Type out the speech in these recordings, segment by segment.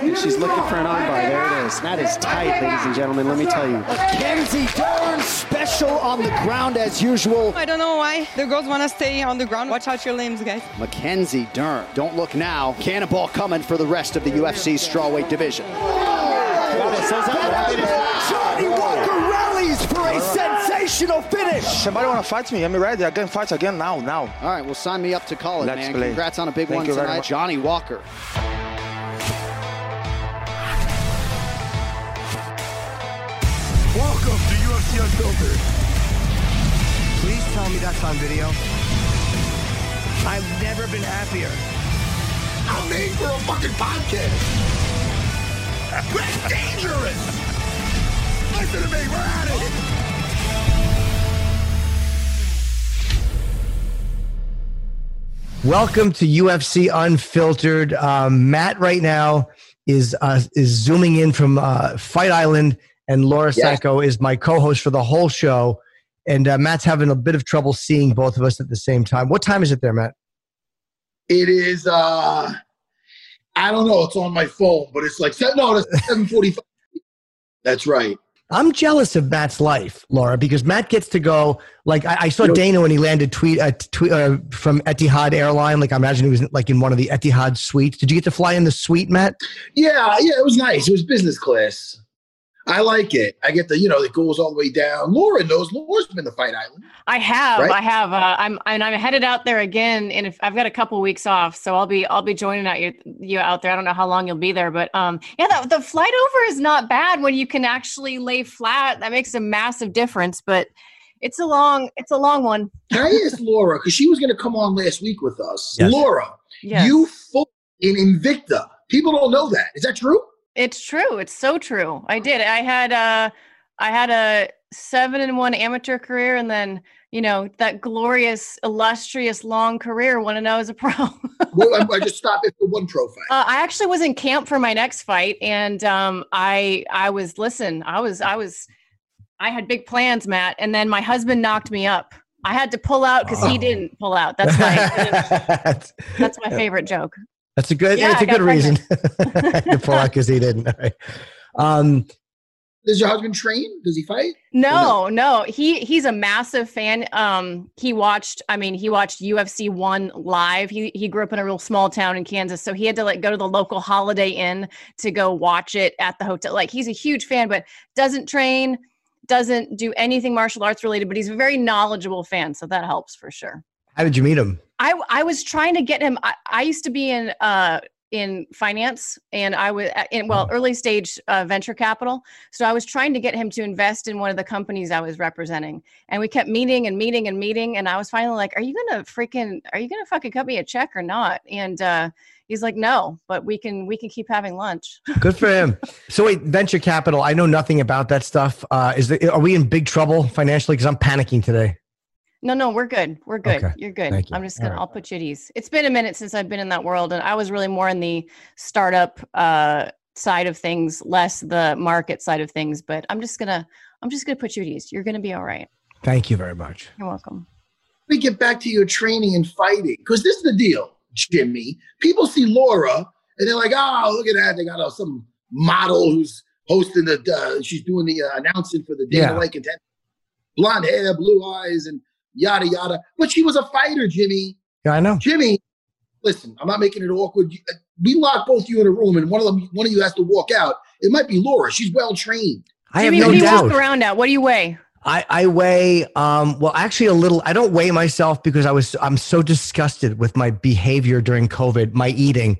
She's looking for an armbar. There it is. That is tight, ladies and gentlemen. Let me tell you. Mackenzie Dern special on the ground as usual. I don't know why the girls want to stay on the ground. Watch out your limbs, guys. Mackenzie Dern. Don't look now. Cannonball coming for the rest of the UFC strawweight division. Johnny Walker rallies for a sensational finish. Somebody want to fight me? I'm ready. I can fight again now. Now. All right, well, sign me up to call it, Let's man. play. Congrats on a big Thank one tonight. Johnny Walker. To Unfiltered. Please tell me that's on video. I've never been happier. I'm made for a fucking podcast. That's dangerous. Listen to me, we're at it. Welcome to UFC Unfiltered. Um, Matt right now is uh, is zooming in from uh, Fight Island, and Laura Sacco is my co-host for the whole show. And uh, Matt's having a bit of trouble seeing both of us at the same time. What time is it there, Matt? It is uh I don't know, it's on my phone, but it's like no, it's seven forty five. That's right. I'm jealous of Matt's life, Laura, because Matt gets to go. Like I, I saw Dana when he landed tweet, uh, tweet uh, from Etihad Airline. Like I imagine he was like in one of the Etihad suites. Did you get to fly in the suite, Matt? Yeah, yeah, it was nice. It was business class. I like it. I get the, you know, it goes all the way down. Laura knows. Laura's been to Fight Island. I have, Right? I have. Uh, I'm, and I'm headed out there again, and if, I've got a couple weeks off, so I'll be, I'll be joining out you, you out there. I don't know how long you'll be there, but um, yeah, the, the flight over is not bad when you can actually lay flat. That makes a massive difference, but it's a long, it's a long one. I asked Laura, because she was going to come on last week with us. Yes. Laura, Yes. you fought in Invicta. People don't know that. Is that true? It's true. It's so true. I did. I had a, I had a seven and one amateur career and then, you know, that glorious, illustrious long career when I was a pro. well, I, I just stopped at the one pro fight. Uh, I actually was in camp for my next fight, and um, I I was listen. I was I was I had big plans, Matt, and then my husband knocked me up. I had to pull out because he Oh. didn't pull out. That's my that's my favorite joke. That's a good. Yeah, it's a I good reason to pull out because he didn't. All right. Um, Does your husband train? Does he fight? No, no, he he's a massive fan. Um, he watched. I mean, he watched UFC one live. He he grew up in a real small town in Kansas, so he had to like go to the local Holiday Inn to go watch it at the hotel. Like he's a huge fan, but doesn't train, doesn't do anything martial arts related. But he's a very knowledgeable fan, so that helps for sure. how did you meet him? I I was trying to get him. I, I used to be in uh in finance and I was uh, in well early stage uh, venture capital. So I was trying to get him to invest in one of the companies I was representing, and we kept meeting and meeting and meeting. And I was finally like, "Are you gonna freaking? Are you gonna fucking cut me a check or not?" And uh, he's like, "No, but we can we can keep having lunch." Good for him. so wait, venture capital. I know nothing about that stuff. Uh, is there, are we in big trouble financially? Because I'm panicking today. No, no, we're good. We're good. Okay. You're good. Thank you. I'm just gonna. right. I'll put you at ease. It's been a minute since I've been in that world, and I was really more in the startup uh, side of things, less the market side of things. But I'm just gonna. I'm just gonna put you at ease. You're gonna be all right. Thank you very much. You're welcome. We get back to your training and fighting. Because this is the deal, Jimmy. People see Laura and they're like, oh, look at that. They got uh, some model who's hosting the, uh, she's doing the uh, announcing for the Dana Yeah. White contest. Blonde hair, blue eyes, and yada, yada. But she was a fighter, Jimmy. Yeah, I know. Jimmy, listen, I'm not making it awkward. We lock both you in a room and one of them, one of you has to walk out. It might be Laura. She's well trained. I Jimmy, have what no do you doubt. walk around at? What do you weigh? I, I weigh um well actually a little I don't weigh myself because I was I'm so disgusted with my behavior during COVID, my eating.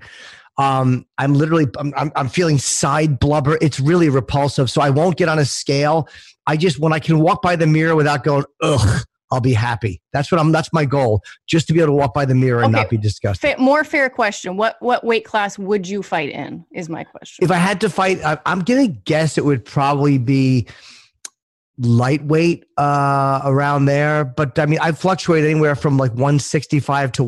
Um I'm literally I'm, I'm I'm feeling side blubber. It's really repulsive. So I won't get on a scale. I just when I can walk by the mirror without going, ugh, I'll be happy. That's what I'm that's my goal. Just to be able to walk by the mirror and Okay. not be disgusted. Fa- more fair question. What what weight class would you fight in? Is my question. If I had to fight, I, I'm gonna guess it would probably be lightweight uh around there but i mean i fluctuate anywhere from like 165 to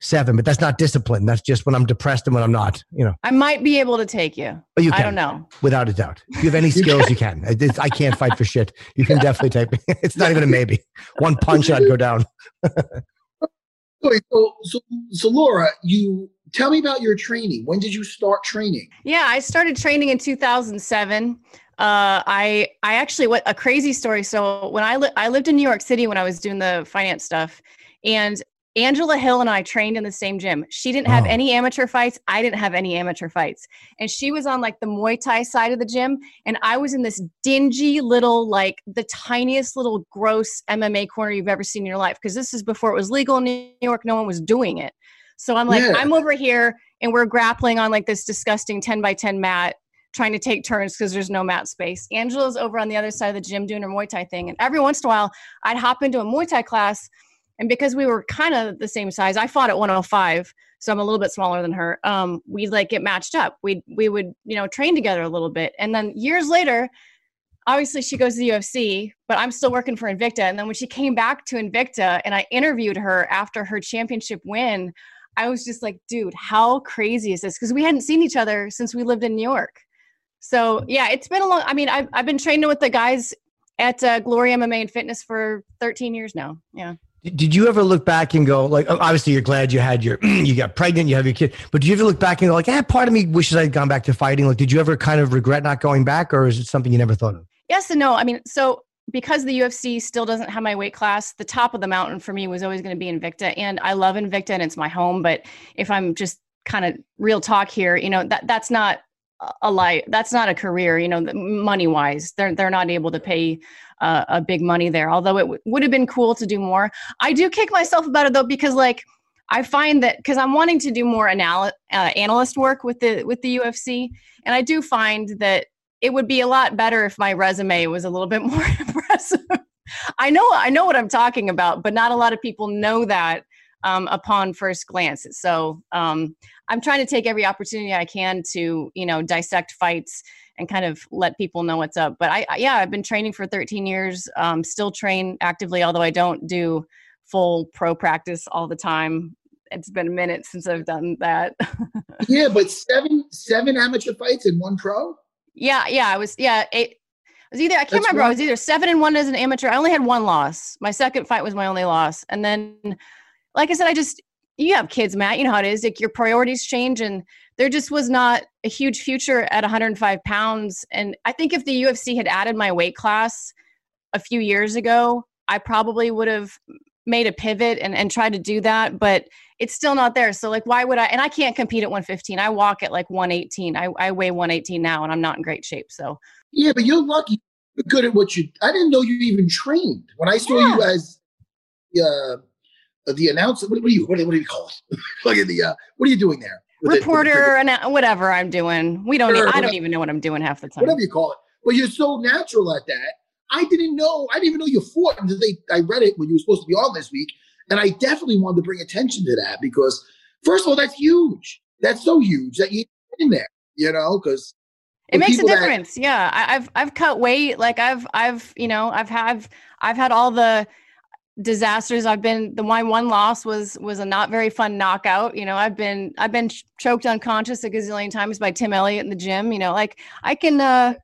137 but that's not discipline that's just when i'm depressed and when i'm not you know I might be able to take you. but you can. I don't know. without a doubt if you have any skills you can I, it's- I can't fight for shit you can definitely take me it's not even a maybe one punch i'd go down Wait, so, so, so Laura, you tell me about your training. When did you start training? Yeah, I started training in 2007. Uh, I I actually what a crazy story. So when I li- I lived in New York City when I was doing the finance stuff, and Angela Hill and I trained in the same gym. She didn't have Oh. any amateur fights. I didn't have any amateur fights. And she was on like the Muay Thai side of the gym. And I was in this dingy little, like the tiniest little gross MMA corner you've ever seen in your life. Cause this is before it was legal in New York. No one was doing it. So I'm like, Yeah. I'm over here and we're grappling on like this disgusting 10 by 10 mat trying to take turns because there's no mat space. Angela's over on the other side of the gym doing her Muay Thai thing. And every once in a while, I'd hop into a Muay Thai class. And because we were kind of the same size, I fought at 105, so I'm a little bit smaller than her. Um, we'd like get matched up. We we would you know train together a little bit, and then years later, obviously she goes to the UFC, but I'm still working for Invicta. And then when she came back to Invicta, and I interviewed her after her championship win, I was just like, dude, how crazy is this? Because we hadn't seen each other since we lived in New York. So yeah, it's been a long. I mean, I've I've been training with the guys at uh, Glory MMA and Fitness for 13 years now. Yeah. Did you ever look back and go like? Obviously, you're glad you had your you got pregnant, you have your kid. But did you ever look back and go like, "Yeah, part of me wishes I'd gone back to fighting." Like, did you ever kind of regret not going back, or is it something you never thought of? Yes and no. I mean, so because the UFC still doesn't have my weight class, the top of the mountain for me was always going to be Invicta, and I love Invicta and it's my home. But if I'm just kind of real talk here, you know that that's not a- life. That's not a career. You know, money wise, they're they're not able to pay uh, a big money there. Although it w- would have been cool to do more. I do kick myself about it though because like. I find that because I'm wanting to do more anal- uh, analyst work with the with the UFC, and I do find that it would be a lot better if my resume was a little bit more impressive. I know I know what I'm talking about, but not a lot of people know that um, upon first glance. So um, I'm trying to take every opportunity I can to you know dissect fights and kind of let people know what's up. But I, I yeah, I've been training for 13 years. Um, still train actively, although I don't do full pro practice all the time. It's been a minute since I've done that. yeah, but seven seven amateur fights and one pro. Yeah, yeah, I was yeah, eight I was either I can't That's remember. I was either seven and one as an amateur. I only had one loss. My second fight was my only loss. And then like I said, I just you have kids, Matt. You know how it is. Like your priorities change and there just was not a huge future at 105 pounds. And I think if the UFC had added my weight class a few years ago, I probably would have made a pivot and, and tried to do that. But it's still not there. So like why would I and I can't compete at 115. I walk at like 118. I, I weigh 118 now and I'm not in great shape. So Yeah, but you're lucky. You're good at what you. I didn't know you even trained when I saw you as uh, the announcer. What, what do you what, do- what do you call it? At the uh, what are you doing there? With the- with the- reporter and whatever I'm doing. We don't. Sure, I don't whatever. even know what I'm doing half the time. whatever you call it. But you're so natural at that. I didn't know. I didn't even know you fought until they. I read it when you were supposed to be on this week, and I definitely wanted to bring attention to that because, first of all, that's huge. That's so huge that you in there. You know, because it makes a people that- difference. yeah, I, I've I've cut weight. Like I've I've you know I've had I've had all the disasters. I've been the my one loss was was a not very fun knockout. You know, I've been I've been ch- choked unconscious a gazillion times by Tim Elliott in the gym. You know, like I can uh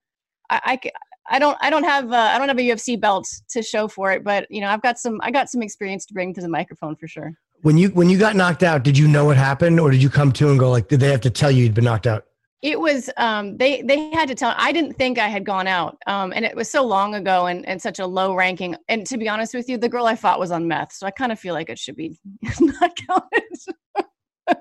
I, I I don't I don't have uh, I don't have a UFC belt to show for it, but you know I've got some I got some experience to bring to the microphone for sure. When you when you got knocked out, did you know what happened, or did you come to and go like, did they have to tell you you'd been knocked out? It was um they they had to tell I didn't think I had gone out. Um and it was so long ago and, and such a low ranking. And to be honest with you, the girl I fought was on meth. So I kind of feel like it should be not counted.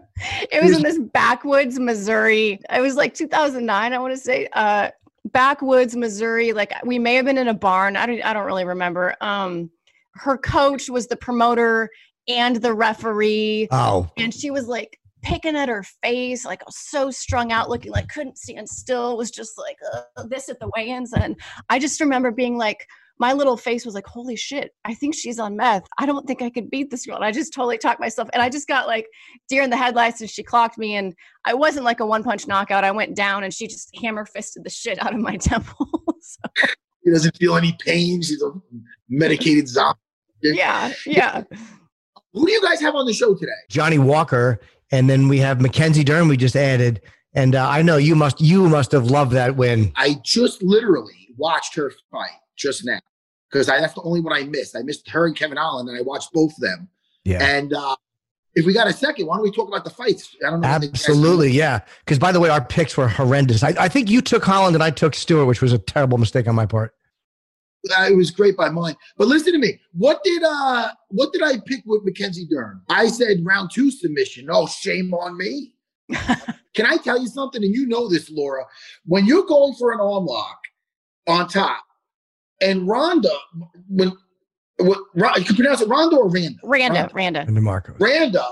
it was in this backwoods Missouri. It was like 2009, I want to say. Uh backwoods Missouri. Like we may have been in a barn. I don't I don't really remember. Um her coach was the promoter and the referee Oh, and she was like picking at her face, like so strung out, looking like couldn't stand still. Was just like uh, this at the weigh-ins, and I just remember being like, my little face was like, "Holy shit! I think she's on meth. I don't think I could beat this girl." And I just totally talked myself, and I just got like deer in the headlights, and she clocked me, and I wasn't like a one-punch knockout. I went down, and she just hammer fisted the shit out of my temple. so, he doesn't feel any pain. She's a medicated zombie. yeah, yeah. Who do you guys have on the show today? Johnny Walker, and then we have Mackenzie Dern. We just added, and uh, I know you must you must have loved that win. I just literally watched her fight just now because I that's the only one I missed. I missed her and Kevin Holland, and I watched both of them. Yeah, And uh, if we got a second, why don't we talk about the fights? I don't know. when the guys- Absolutely, yeah. Because by the way, our picks were horrendous. I, I think you took Holland and I took Stewart, which was a terrible mistake on my part. Uh, it was great by mine. But listen to me. What did uh what did I pick with Mackenzie Dern? I said round two submission. Oh, shame on me. Can I tell you something? And you know this, Laura. When you're going for an arm lock on top, and Ronda, when what Ron- you can pronounce it Ronda or Randa? Randa, Randa. And DeMarco. Randa,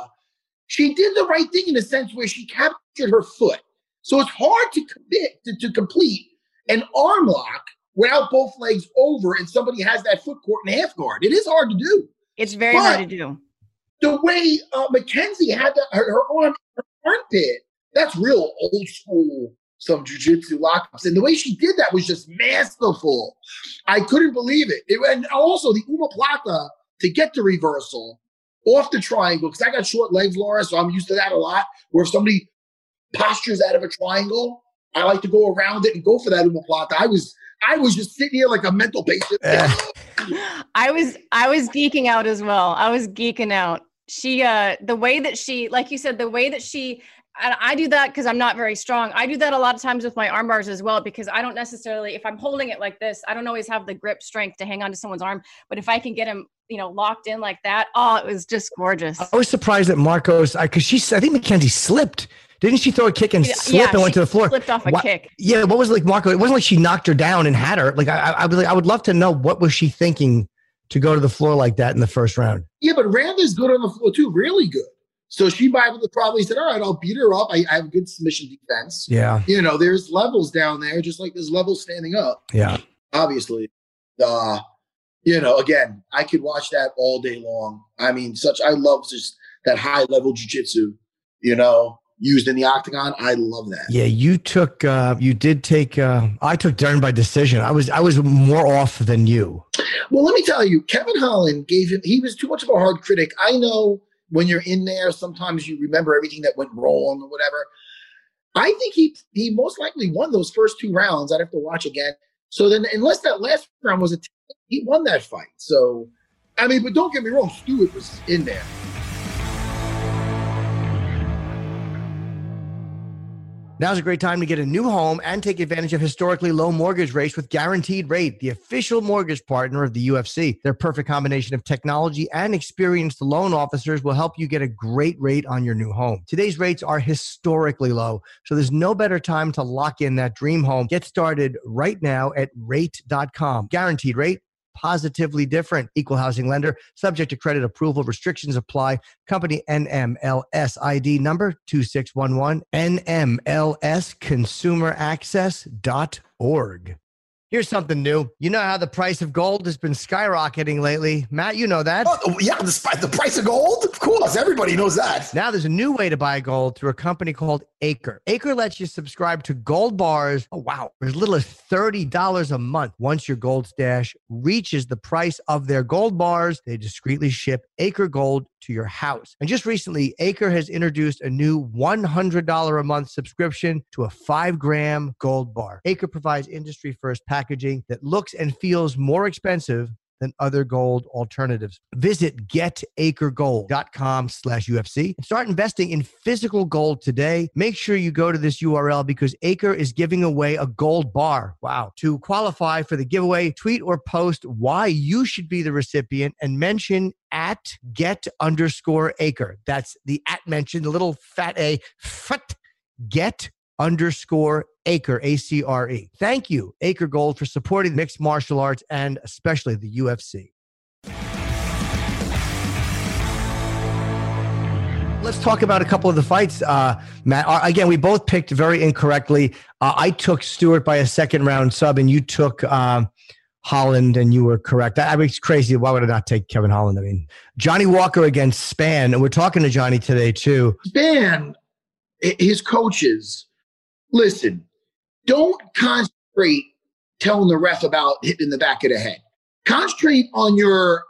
she did the right thing in a sense where she captured her foot. So it's hard to commit to, to complete an arm lock without both legs over and somebody has that foot court and half guard. It is hard to do. It's very But- hard to do. The way uh, Mackenzie had that, her, her arm, her armpit, that's real old school, some jujitsu lockups. And the way she did that was just masterful. I couldn't believe it. it and also the Omoplata to get the reversal off the triangle, because I got short legs, Laura, so I'm used to that a lot. Where if somebody postures out of a triangle, I like to go around it and go for that Omoplata. I was I was just sitting here like a mental patient. I was I was geeking out as well. I was geeking out. She uh the way that she like you said the way that she and I do that because I'm not very strong. I do that a lot of times with my arm bars as well because I don't necessarily if I'm holding it like this, I don't always have the grip strength to hang on to someone's arm. But if I can get him, you know, locked in like that, oh, it was just gorgeous. I was surprised that Markos, because she, I think Mackenzie slipped. Didn't she throw a kick and slip and went to the floor? Slipped off a Wha- kick. Yeah, what was like Marco? It wasn't like she knocked her down and had her. Like I, I, I would, I would love to know what was she thinking to go to the floor like that in the first round. Yeah, but Randa's good on the floor too, really good. So she probably probably said, "All right, I'll beat her up. I, I have good submission defense." Yeah, You know, there's levels down there, just like there's levels standing up. yeah. Obviously, uh, you know, again, I could watch that all day long. I mean, such I love just that high level jujitsu. You know, used in the octagon. I love that. Yeah, you took, uh, you did take, uh, I took Dern by decision. I was, I was more off than you. Well, let me tell you, Kevin Holland gave him, he was too much of a hard critic. I know when you're in there, sometimes you remember everything that went wrong or whatever. I think he he most likely won those first two rounds. I'd have to watch again. So then, unless that last round was a, t- he won that fight. So, I mean, but don't get me wrong, Stewart was in there. Now's a great time to get a new home and take advantage of historically low mortgage rates with Guaranteed Rate, the official mortgage partner of the UFC. Their perfect combination of technology and experienced loan officers will help you get a great rate on your new home. Today's rates are historically low, so there's no better time to lock in that dream home. Get started right now at rate.com. Guaranteed Rate positively different. Equal housing lender, subject to credit approval. Restrictions apply. Company NMLS ID number 2611 NMLSconsumeraccess.org. Here's something new. You know how the price of gold has been skyrocketing lately. Matt, you know that. Oh, yeah, the, the price of gold? Of course, everybody knows that. Now there's a new way to buy gold through a company called Acre. Acre lets you subscribe to gold bars. Oh, wow. For as little as $30 a month. Once your gold stash reaches the price of their gold bars, they discreetly ship Acre Gold to your house. And just recently, Acre has introduced a new $100 a month subscription to a five gram gold bar. Acre provides industry first packaging that looks and feels more expensive than other gold alternatives. Visit getacregold.com slash UFC and start investing in physical gold today. Make sure you go to this URL because Acre is giving away a gold bar. Wow. To qualify for the giveaway, tweet or post why you should be the recipient and mention at get underscore acre. That's the at mention, the little fat A, fat, get underscore acre a-c-r-e thank you acre gold for supporting mixed martial arts and especially the ufc let's talk about a couple of the fights uh, matt uh, again we both picked very incorrectly uh, i took stewart by a second round sub and you took um, Holland, and you were correct. I, I mean, it's crazy. Why would I not take Kevin Holland? I mean, Johnny Walker against Spann, and we're talking to Johnny today too. Spann, his coaches, listen, don't concentrate telling the ref about hitting the back of the head. Concentrate on your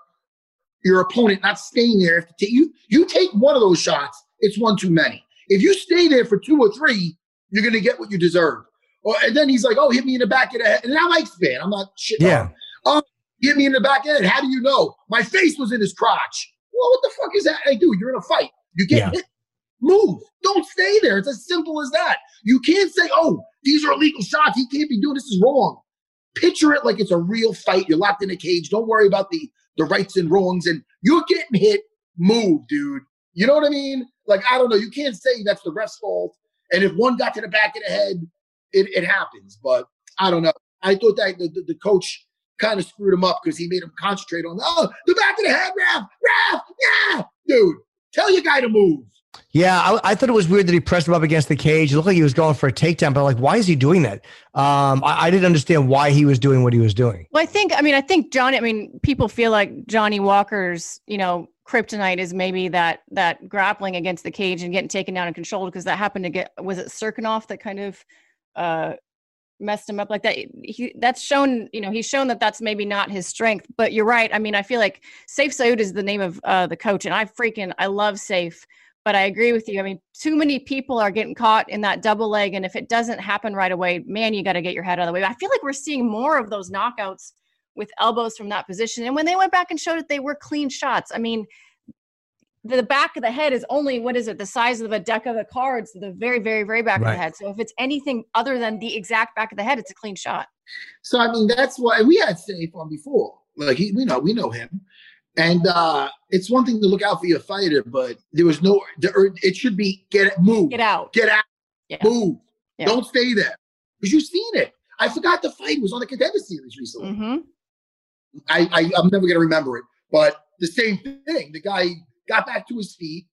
your opponent not staying there. If you you take one of those shots, it's one too many. If you stay there for two or three, you're gonna get what you deserve. Or, and then he's like, "Oh, hit me in the back of the head." And I like Spann. I'm not shit. Yeah. Oh, hit me in the back of the head. How do you know? My face was in his crotch. Well, what the fuck is that? Hey, dude, you're in a fight. You get Yeah. hit, move. Don't stay there. It's as simple as that. You can't say, "Oh, these are illegal shots. He can't be doing this. Is wrong." Picture it like it's a real fight. You're locked in a cage. Don't worry about the the rights and wrongs. And you're getting hit. Move, dude. You know what I mean? Like I don't know. You can't say that's the ref's fault. And if one got to the back of the head, it, it happens. But I don't know. I thought that the, the, the coach kind of screwed him up because he made him concentrate on oh the back of the head, ref, ref, yeah, dude. Tell your guy to move. Yeah, I, I thought it was weird that he pressed him up against the cage. It looked like he was going for a takedown, but like, why is he doing that? Um, I, I didn't understand why he was doing what he was doing. Well, I think, I mean, I think Johnny, I mean, people feel like Johnny Walker's, you know, kryptonite is maybe that that grappling against the cage and getting taken down and controlled because that happened to get was it Serkinov that kind of uh messed him up like that he that's shown you know he's shown that that's maybe not his strength but you're right i mean i feel like Sayif Saud is the name of uh the coach and i freaking i love Sayif but i agree with you. I mean too many people are getting caught in that double leg and if it doesn't happen right away man you got to get your head out of the way. I feel like we're seeing more of those knockouts with elbows from that position and when they went back and showed it they were clean shots. I mean the back of the head is only what is it the size of a deck of the cards the very very very back of the head. So if it's anything other than the exact back of the head it's a clean shot. So I mean, that's why we had Sayif on before. Like he, we know, we know him, and uh it's one thing to look out for your fighter, but there was no. the It should be get it, move, get out get out, Yeah. move. Yeah. Don't stay there because you've seen it. I forgot the fight was on the contender series recently. hmm I, I I'm never gonna remember it, but the same thing. The guy got back to his feet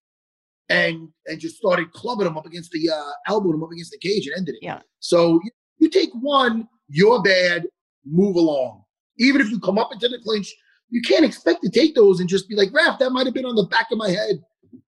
and and just started clubbing him up against the uh, elbowing him up against the cage and ended it. Yeah. So you, you take one, you're bad. Move along. Even if you come up into the clinch, you can't expect to take those and just be like, Raf, that might have been on the back of my head.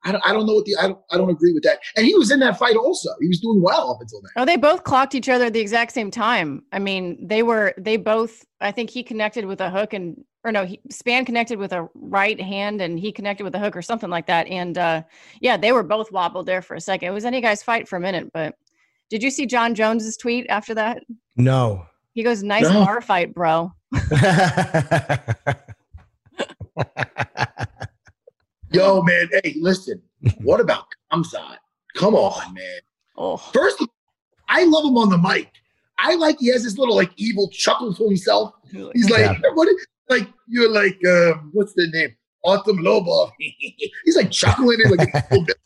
I don't, I don't know what the I don't I don't agree with that. And he was in that fight also. He was doing well up until then. oh they both clocked each other at the exact same time i mean they were they both i think he connected with a hook and or no he, Spann connected with a right hand and he connected with a hook or something like that and uh yeah they were both wobbled there for a second it was any guy's fight for a minute but did you see john jones's tweet after that No. he goes nice No. bar fight bro Yo, man, hey, listen. What about Khamzat? Come on, man. oh First, I love him on the mic. I like he has this little like evil chuckle to himself. He's like, Yeah. what? Is, like you're like, um, what's the name? Artem Lobov. he's like chuckling it like, a little bit.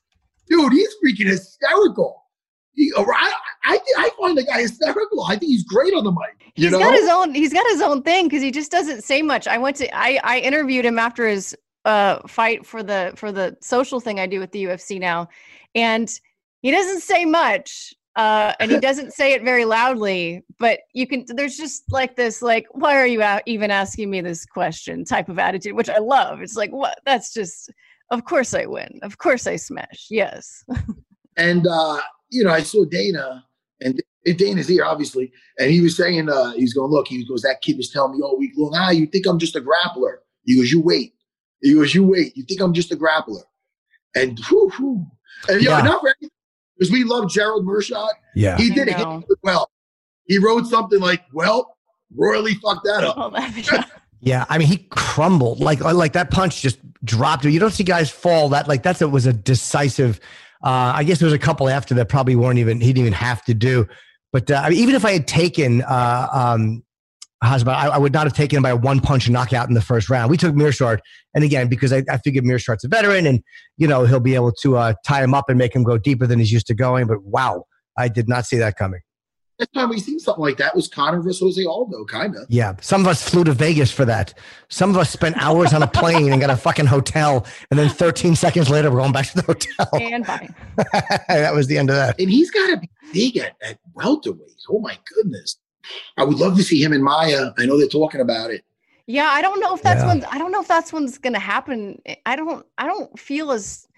dude, he's freaking hysterical. He, uh, I, I, I find the guy hysterical. I think he's great on the mic. You He's know, got his own. He's got his own thing because he just doesn't say much. I went to. I I interviewed him after his uh fight for the for the social thing I do with the UFC now, and he doesn't say much. Uh, and he doesn't say it very loudly, but you can. There's just like this, like, why are you out even asking me this question? Type of attitude, which I love. It's like, what? That's just. Of course I win. Of course I smash. Yes. and uh, you know, I saw Dana, and Dana's here obviously, and he was saying, uh, he's going, look, he goes, that kid was telling me all week long, ah, you think I'm just a grappler? He goes, you wait. He goes, you wait. You think I'm just a grappler? And whew, whew. and yo, Yeah. not for because we love Gerald Meerschaert. yeah. He did it well. He wrote something like, well, royally fucked that up. Yeah, I mean, he crumbled like like that punch just dropped. You don't see guys fall that like that's it was a decisive. Uh, I guess there was a couple after that probably weren't even he didn't even have to do. But uh, I mean, even if I had taken uh, um, I, I would not have taken him by a one punch knockout in the first round. We took Meerschaert, and again because I, I figured Meerschaert's a veteran, and you know he'll be able to uh, tie him up and make him go deeper than he's used to going. But wow, I did not see that coming. Next time we seen something like that was Conor versus Jose Aldo, kind of. Yeah, some of us flew to Vegas for that. Some of us spent hours on a plane and got a fucking hotel, and then 13 seconds later, we're going back to the hotel. and bye. that was the end of that. And he's got to be big at, at welterweight. Oh my goodness. I would love to see him and Maia. I know they're talking about it. Yeah, I don't know if that's Yeah. when I don't know if that's when's gonna happen. I don't I don't feel as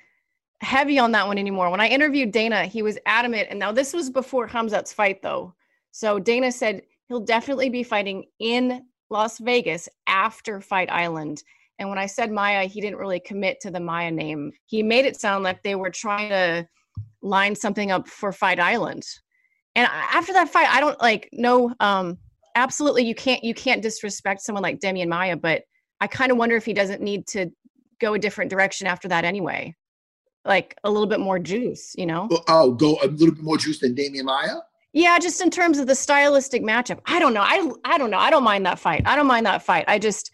heavy on that one anymore. When I interviewed Dana, he was adamant, and now this was before Khamzat's fight though. So Dana said he'll definitely be fighting in Las Vegas after Fight Island. And when I said Maia, he didn't really commit to the Maia name. He made it sound like they were trying to line something up for Fight Island. And after that fight, I don't like no um absolutely you can't you can't disrespect someone like Demian Maia, but I kind of wonder if he doesn't need to go a different direction after that anyway. Like a little bit more juice, you know? Oh, go a little bit more juice than Demian Maia. Yeah, just in terms of the stylistic matchup. I don't know. I I don't know. I don't mind that fight. I don't mind that fight. I just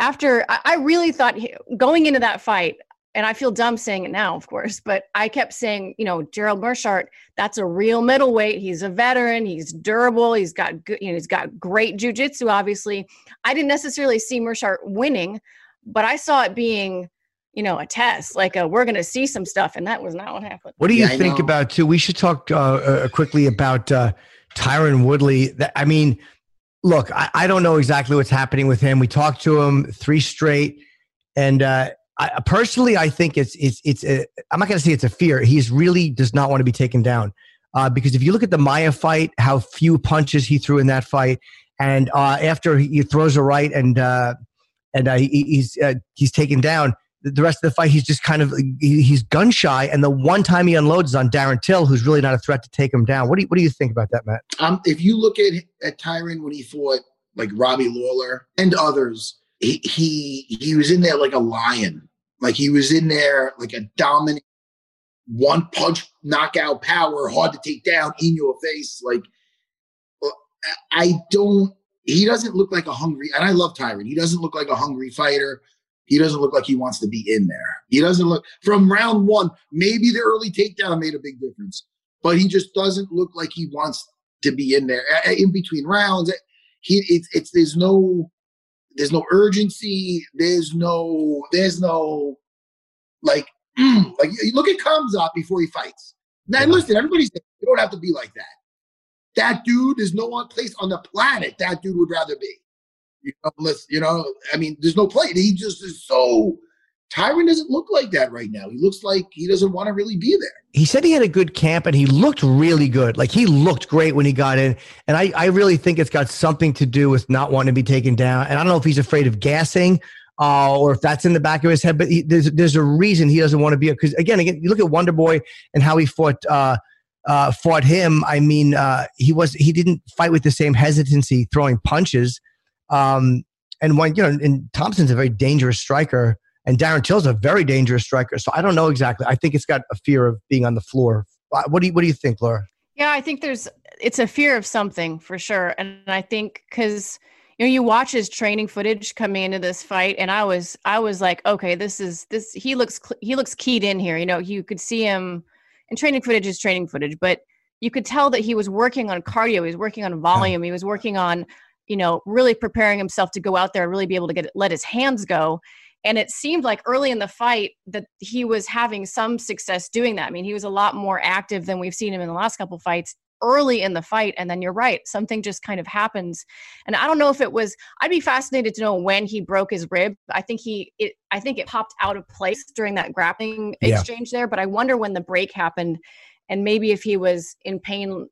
after I, I really thought he, going into that fight, and I feel dumb saying it now, of course, but I kept saying, you know, Gerald Meerschaert, that's a real middleweight. He's a veteran. He's durable. He's got good, you know, he's got great jujitsu. Obviously, I didn't necessarily see Meerschaert winning, but I saw it being you know, a test, like a, we're going to see some stuff. And that was not what happened. What do you yeah, think about too? We should talk uh, uh, quickly about uh, Tyron Woodley. That, I mean, look, I, I, don't know exactly what's happening with him. We talked to him three straight, and uh, I, personally, I think it's it's it's. A, I'm not going to say it's a fear. He's really does not want to be taken down uh, because if you look at the Maia fight, how few punches he threw in that fight, and uh, after he throws a right and and he, he's he's taken down the rest of the fight, he's just kind of he's gun shy, and the one time he unloads is on Darren Till, who's really not a threat to take him down. What do you what do you think about that, Matt? Um, if you look at at Tyron when he fought like Robbie Lawler and others, he he he was in there like a lion, like he was in there like a dominant one punch knockout power, hard to take down in your face. Like I don't. He doesn't look like a hungry, and I love Tyron. He doesn't look like a hungry fighter. He doesn't look like he wants to be in there. He doesn't look from round one. Maybe the early takedown made a big difference, but he just doesn't look like he wants to be in there in between rounds. He it's it's there's no there's no urgency. There's no there's no like mm, like look at Khamzat before he fights. Now listen, everybody's you don't have to be like that. That dude is no one place on the planet that dude would rather be. You know, unless, you know, I mean, there's no play. He just is so. Tyron doesn't look like that right now. He looks like he doesn't want to really be there. He said he had a good camp and he looked really good. Like he looked great when he got in. And I, I really think it's got something to do with not wanting to be taken down. And I don't know if he's afraid of gassing uh, or if that's in the back of his head, but he, there's, there's a reason he doesn't want to be. Because again, again, you look at Wonder Boy and how he fought. Uh, uh, fought him. I mean, uh, he was he didn't fight with the same hesitancy throwing punches um, and when you know, and Thompson's a very dangerous striker, and Darren Till's a very dangerous striker. So I don't know exactly. I think it's got a fear of being on the floor. What do you What do you think, Laura? Yeah, I think there's it's a fear of something for sure, and I think because you know you watch his training footage coming into this fight, and I was I was like, okay, this is this he looks he looks keyed in here. You know, you could see him, and training footage is training footage, but you could tell that he was working on cardio, he was working on volume, he was working on you know, really preparing himself to go out there and really be able to get let his hands go. And it seemed like early in the fight that he was having some success doing that. I mean, he was a lot more active than we've seen him in the last couple fights early in the fight and then you're right something just kind of happens and i don't know if it was i'd be fascinated to know when he broke his rib i think he it i think it popped out of place during that grappling yeah. exchange there but i wonder when the break happened and maybe if he was in pain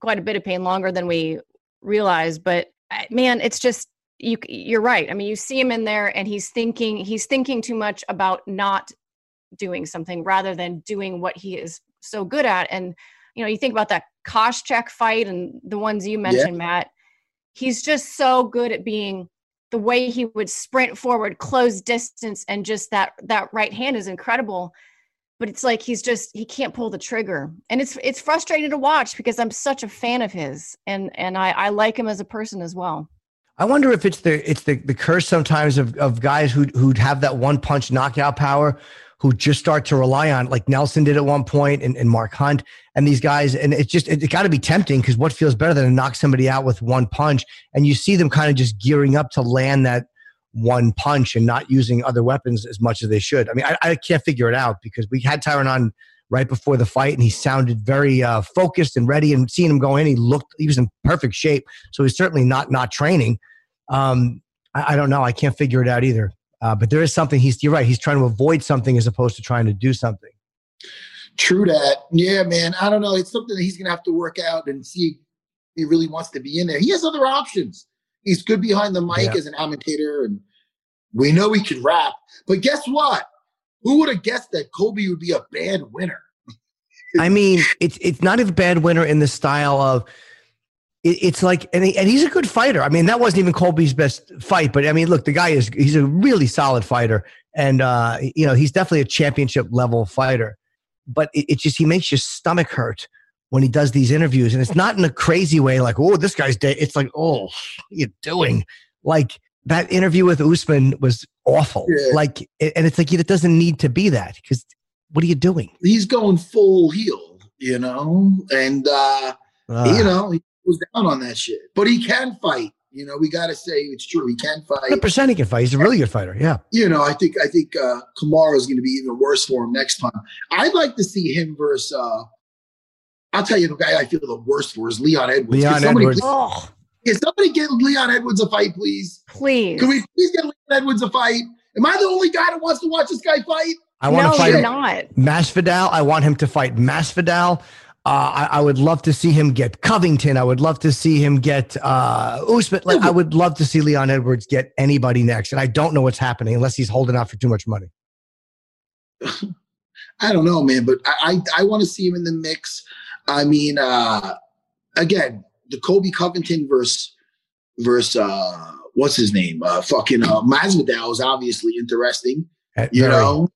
quite a bit of pain longer than we realized but man, it's just you you're right. I mean, you see him in there and he's thinking he's thinking too much about not doing something rather than doing what he is so good at. And you know, you think about that Koscheck fight and the ones you mentioned, yeah. Matt. He's just so good at being the way he would sprint forward, close distance, and just that that right hand is incredible. But it's like he's just he can't pull the trigger, and it's it's frustrating to watch because I'm such a fan of his, and and I, I like him as a person as well. I wonder if it's the it's the, the curse sometimes of, of guys who who'd have that one punch knockout power who just start to rely on like Nelson did at one point and, and Mark Hunt and these guys. And it's just it, it got to be tempting because what feels better than to knock somebody out with one punch? And you see them kind of just gearing up to land that one punch and not using other weapons as much as they should. I mean, I, I can't figure it out because we had Tyron on right before the fight and he sounded very uh, focused and ready and seeing him go in, he looked, he was in perfect shape. So he's certainly not, not training. Um, I, I don't know. I can't figure it out either. Uh, but there is something he's, you're right. He's trying to avoid something as opposed to trying to do something. True that. Yeah, man. I don't know. It's something that he's going to have to work out and see if he really wants to be in there. He has other options. He's good behind the mic yeah. as an commentator, and we know he can rap. But guess what? Who would have guessed that Colby would be a bad winner? I mean, it's it's not a bad winner in the style of it's like, and, he, and he's a good fighter. I mean, that wasn't even Colby's best fight, but I mean, look, the guy is he's a really solid fighter, and uh, you know, he's definitely a championship level fighter. but it, it just he makes your stomach hurt when he does these interviews, and it's not in a crazy way like, oh, this guy's dead. It's like, oh, what are you doing? Like that interview with Usman was awful. Yeah. Like, and it's like it doesn't need to be that because what are you doing? He's going full heel, you know, and uh, Ah. you know he was down on that shit. But he can fight. You know, we got to say it's true. He can fight. 100% he can fight. He's a really good fighter. Yeah. you know, I think I think uh, Kamaru is going to be even worse for him next time. I'd like to see him versus. Uh, I'll tell you the guy I feel the worst for is Leon Edwards. Leon somebody, Edwards. Oh, Can somebody get Leon Edwards a fight, please? please. Can we please get Leon Edwards a fight? Am I the only guy that wants to watch this guy fight? I want no, to fight you're him. not. Masvidal. I want him to fight Masvidal. Uh, I, I would love to see him get Covington. I would love to see him get uh, Usman. Like, I would love to see Leon Edwards get anybody next. And I don't know what's happening unless he's holding out for too much money. I don't know, man, but I I, I want to see him in the mix. I mean, uh, again, the Colby Covington versus versus uh, what's his name? Uh, fucking uh, Masvidal is obviously interesting. Uh, you very- know,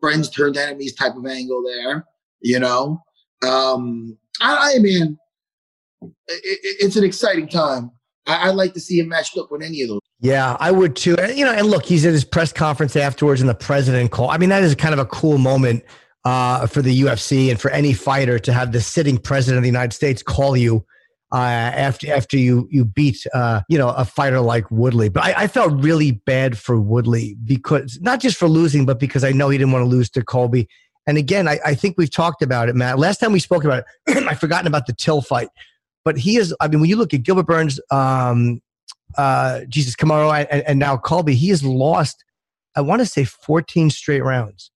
friends turned enemies type of angle there. You know, um, I, I mean, i i it's an exciting time. I, I'd like to see him matched up with any of those. Yeah, I would too. And, you know, and look, he's at his press conference afterwards, and the president call. I mean, that is kind of a cool moment uh, for the UFC and for any fighter to have the sitting president of the United States call you uh, after after you you beat uh, you know a fighter like Woodley. But I, I felt really bad for Woodley because not just for losing, but because I know he didn't want to lose to Colby. And again, I, I think we've talked about it, Matt. Last time we spoke about it, I've forgotten about the Till fight. But he is, I mean, when you look at Gilbert Burns, um, uh, Jesus Camaro and, and now Colby, he has lost, I want to say 14 straight rounds.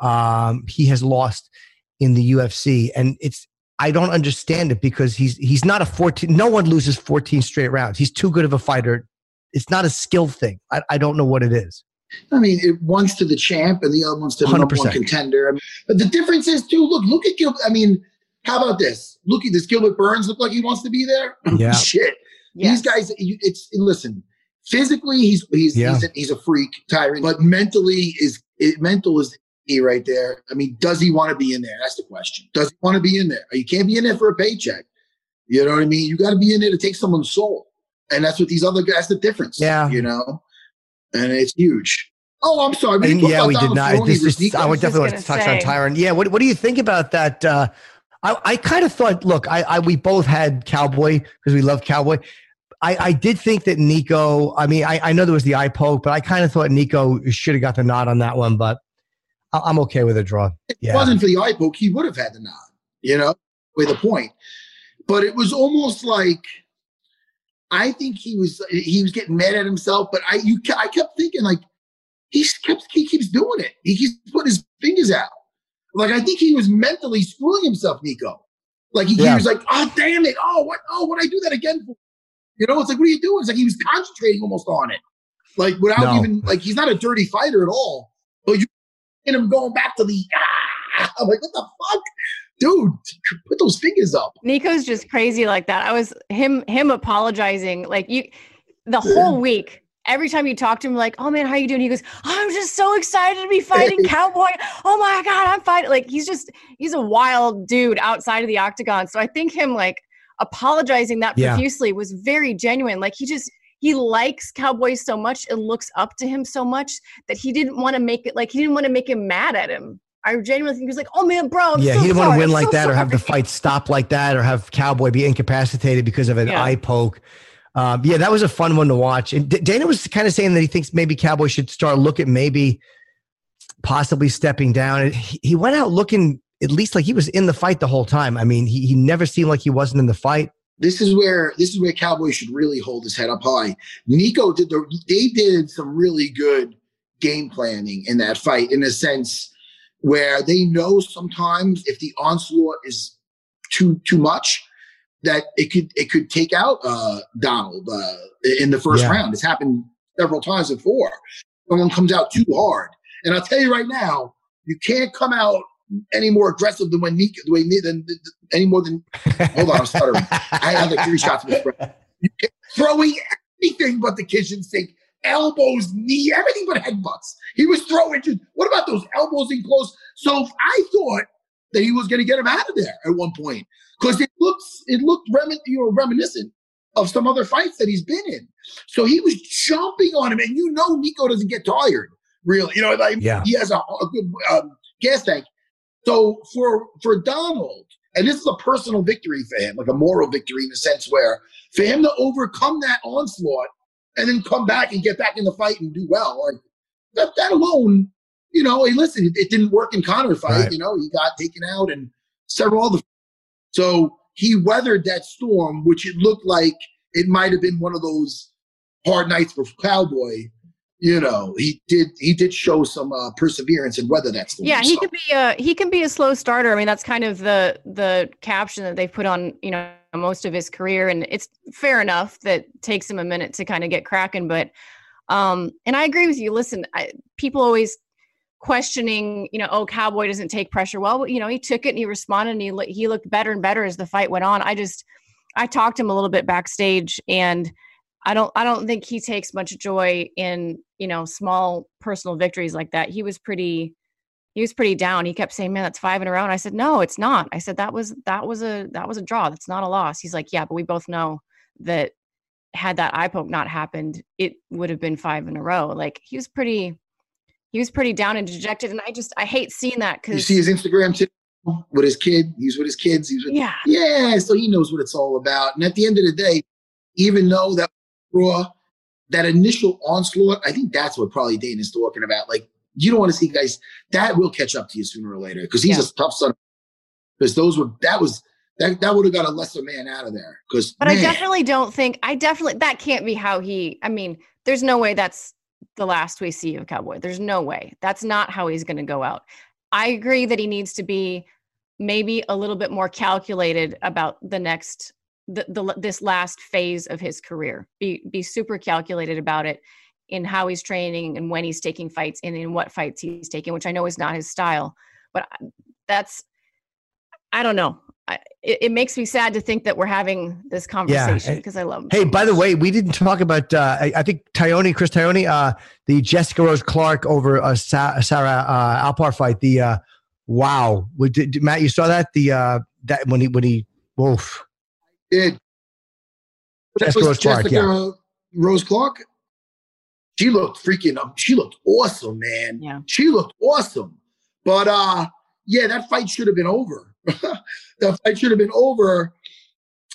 Um, he has lost in the UFC. And it's, I don't understand it because he's, he's not a 14, no one loses 14 straight rounds. He's too good of a fighter. It's not a skill thing. I, I don't know what it is. I mean, it, one's to the champ and the other one's to the number one contender. I mean, but the difference is too. Look, look at Gilbert. I mean, how about this? Look at this. Gilbert Burns look like he wants to be there. Yeah. Shit. Yes. These guys. you- It's listen. Physically, he's he's Yeah. he's, a, he's a freak, Tyron. But mentally, is it, mental is he right there. I mean, does he want to be in there? That's the question. Does he want to be in there? You can't be in there for a paycheck. You know what I mean? You got to be in there to take someone's soul, and that's what these other guys. That's the difference. Yeah. You know, and it's huge. Oh, I'm sorry. didn't And talk yeah, about we did not. This versus is, I would definitely want to touch gonna on say. Tyron. Yeah. What, what do you think about that? Uh, I, I kind of thought, look, I, I we both had Cowboy because we love Cowboy. I, I did think that Nico, I mean, I, I know there was the eye poke, but I kind of thought Nico should have got the nod on that one, but I- I'm okay with a draw. If Yeah. it wasn't for the eye poke, he would have had the nod, you know, with a point. But it was almost like I think he was he was getting mad at himself. But I you I kept thinking like he kept he keeps doing it. He keeps putting his fingers out. Like I think he was mentally screwing himself, Nico. Like he, he was like, oh damn it, oh what oh what I do that again for? You know, it's like what are you doing? It's like he was concentrating almost on it, like without No. even like he's not a dirty fighter at all. But you and him going back to the ah, I'm like, what the fuck, dude? Put those fingers up. Nico's just crazy like that. I was him him apologizing like you the whole week. Every time you talk to him, like, oh man, how you doing? He goes, I'm just so excited to be fighting Cowboy. Oh my god, I'm fighting. Like he's just he's a wild dude outside of the octagon. So I think him like apologizing that Yeah. profusely was very genuine. Like he just he likes Cowboy so much and looks up to him so much that he didn't want to make it like he didn't want to make him mad at him. I genuinely think he was like, oh man, bro, I'm yeah, so he didn't want to win I'm like so that or have the fight stop like that or have Cowboy be incapacitated because of an Yeah. eye poke. Um, yeah, that was a fun one to watch. And D- Dana was kind of saying that he thinks maybe Cowboy should start look at maybe possibly stepping down. And he, he went out looking at least like he was in the fight the whole time. I mean, he, he never seemed like he wasn't in the fight. This is where this is where Cowboy should really hold his head up high. Nico did the they did some really good game planning in that fight in a sense where they know sometimes if the onslaught is too too much that it could it could take out uh Donald uh in the first Yeah. round. It's happened several times before. Someone comes out too hard. And I'll tell you right now, you can't come out any more aggressive than when Nico the way than, any more than hold on, I'm stuttering. I had like three shots breath. Throwing anything but the kitchen sink, elbows, knee, everything but headbutts. He was throwing just what about those elbows in close? So I thought that he was going to get him out of there at one point because it looks it looked remin- you know, reminiscent of some other fights that he's been in. So he was jumping on him, and you know Nico doesn't get tired, really. You know, like Yeah. he has a, a good um, gas tank. So for for Donald, and this is a personal victory for him, like a moral victory in the sense where for him to overcome that onslaught and then come back and get back in the fight and do well, like that, that alone, you know, hey, listen, it, it didn't work in Conor fight. Right. You know, he got taken out and several other. So he weathered that storm, which it looked like it might have been one of those hard nights for Cowboy. You know, he did he did show some uh, perseverance and whether that's storm. Yeah, he can be a he can be a slow starter. I mean, that's kind of the the caption that they've put on you know most of his career, and it's fair enough that takes him a minute to kind of get cracking. But um, and I agree with you. Listen, I, people always questioning, you know, oh, Cowboy doesn't take pressure. Well, you know, he took it and he responded, and he he looked better and better as the fight went on. I just I talked to him a little bit backstage, and I don't I don't think he takes much joy in you know small personal victories like that. He was pretty he was pretty down. He kept saying, "Man, that's five in a row." And I said, "No, it's not." I said, "That was that was a that was a draw. That's not a loss." He's like, "Yeah, but we both know that had that eye poke not happened, it would have been five in a row." Like he was pretty he was pretty down and dejected, and I just I hate seeing that because You see his Instagram too with his kid. He's with his kids. He's with, yeah, yeah. So he knows what it's all about. And at the end of the day, even though that raw, that initial onslaught, I think that's what probably Dane is talking about. Like you don't want to see guys that will catch up to you sooner or later because he's Yeah. a tough son. Because those were that was that that would have got a lesser man out of there. Because But I definitely don't think I definitely that can't be how he. I mean, there's no way that's the last we see of Cowboy. There's no way. That's not how he's going to go out. I agree that he needs to be maybe a little bit more calculated about the next the, the this last phase of his career. Be be super calculated about it in how he's training and when he's taking fights and in what fights he's taking, which I know is not his style. But that's I don't know. I, it, it makes me sad to think that we're having this conversation because I love. him Hey, so by the way, we didn't talk about. Uh, I, I think Tyone, Chris Tyone, uh, the Jessica Rose Clark over uh, Sa- Sarah uh, Alpar fight. The uh, wow, did, did- Matt, you saw that the uh, that when he when he woof. Did. That Jessica was Rose Clark, Jessica Rose Clark. She looked freaking. um, She looked awesome, man. Yeah. She looked awesome. But uh, yeah, that fight should have been over. that fight should have been over.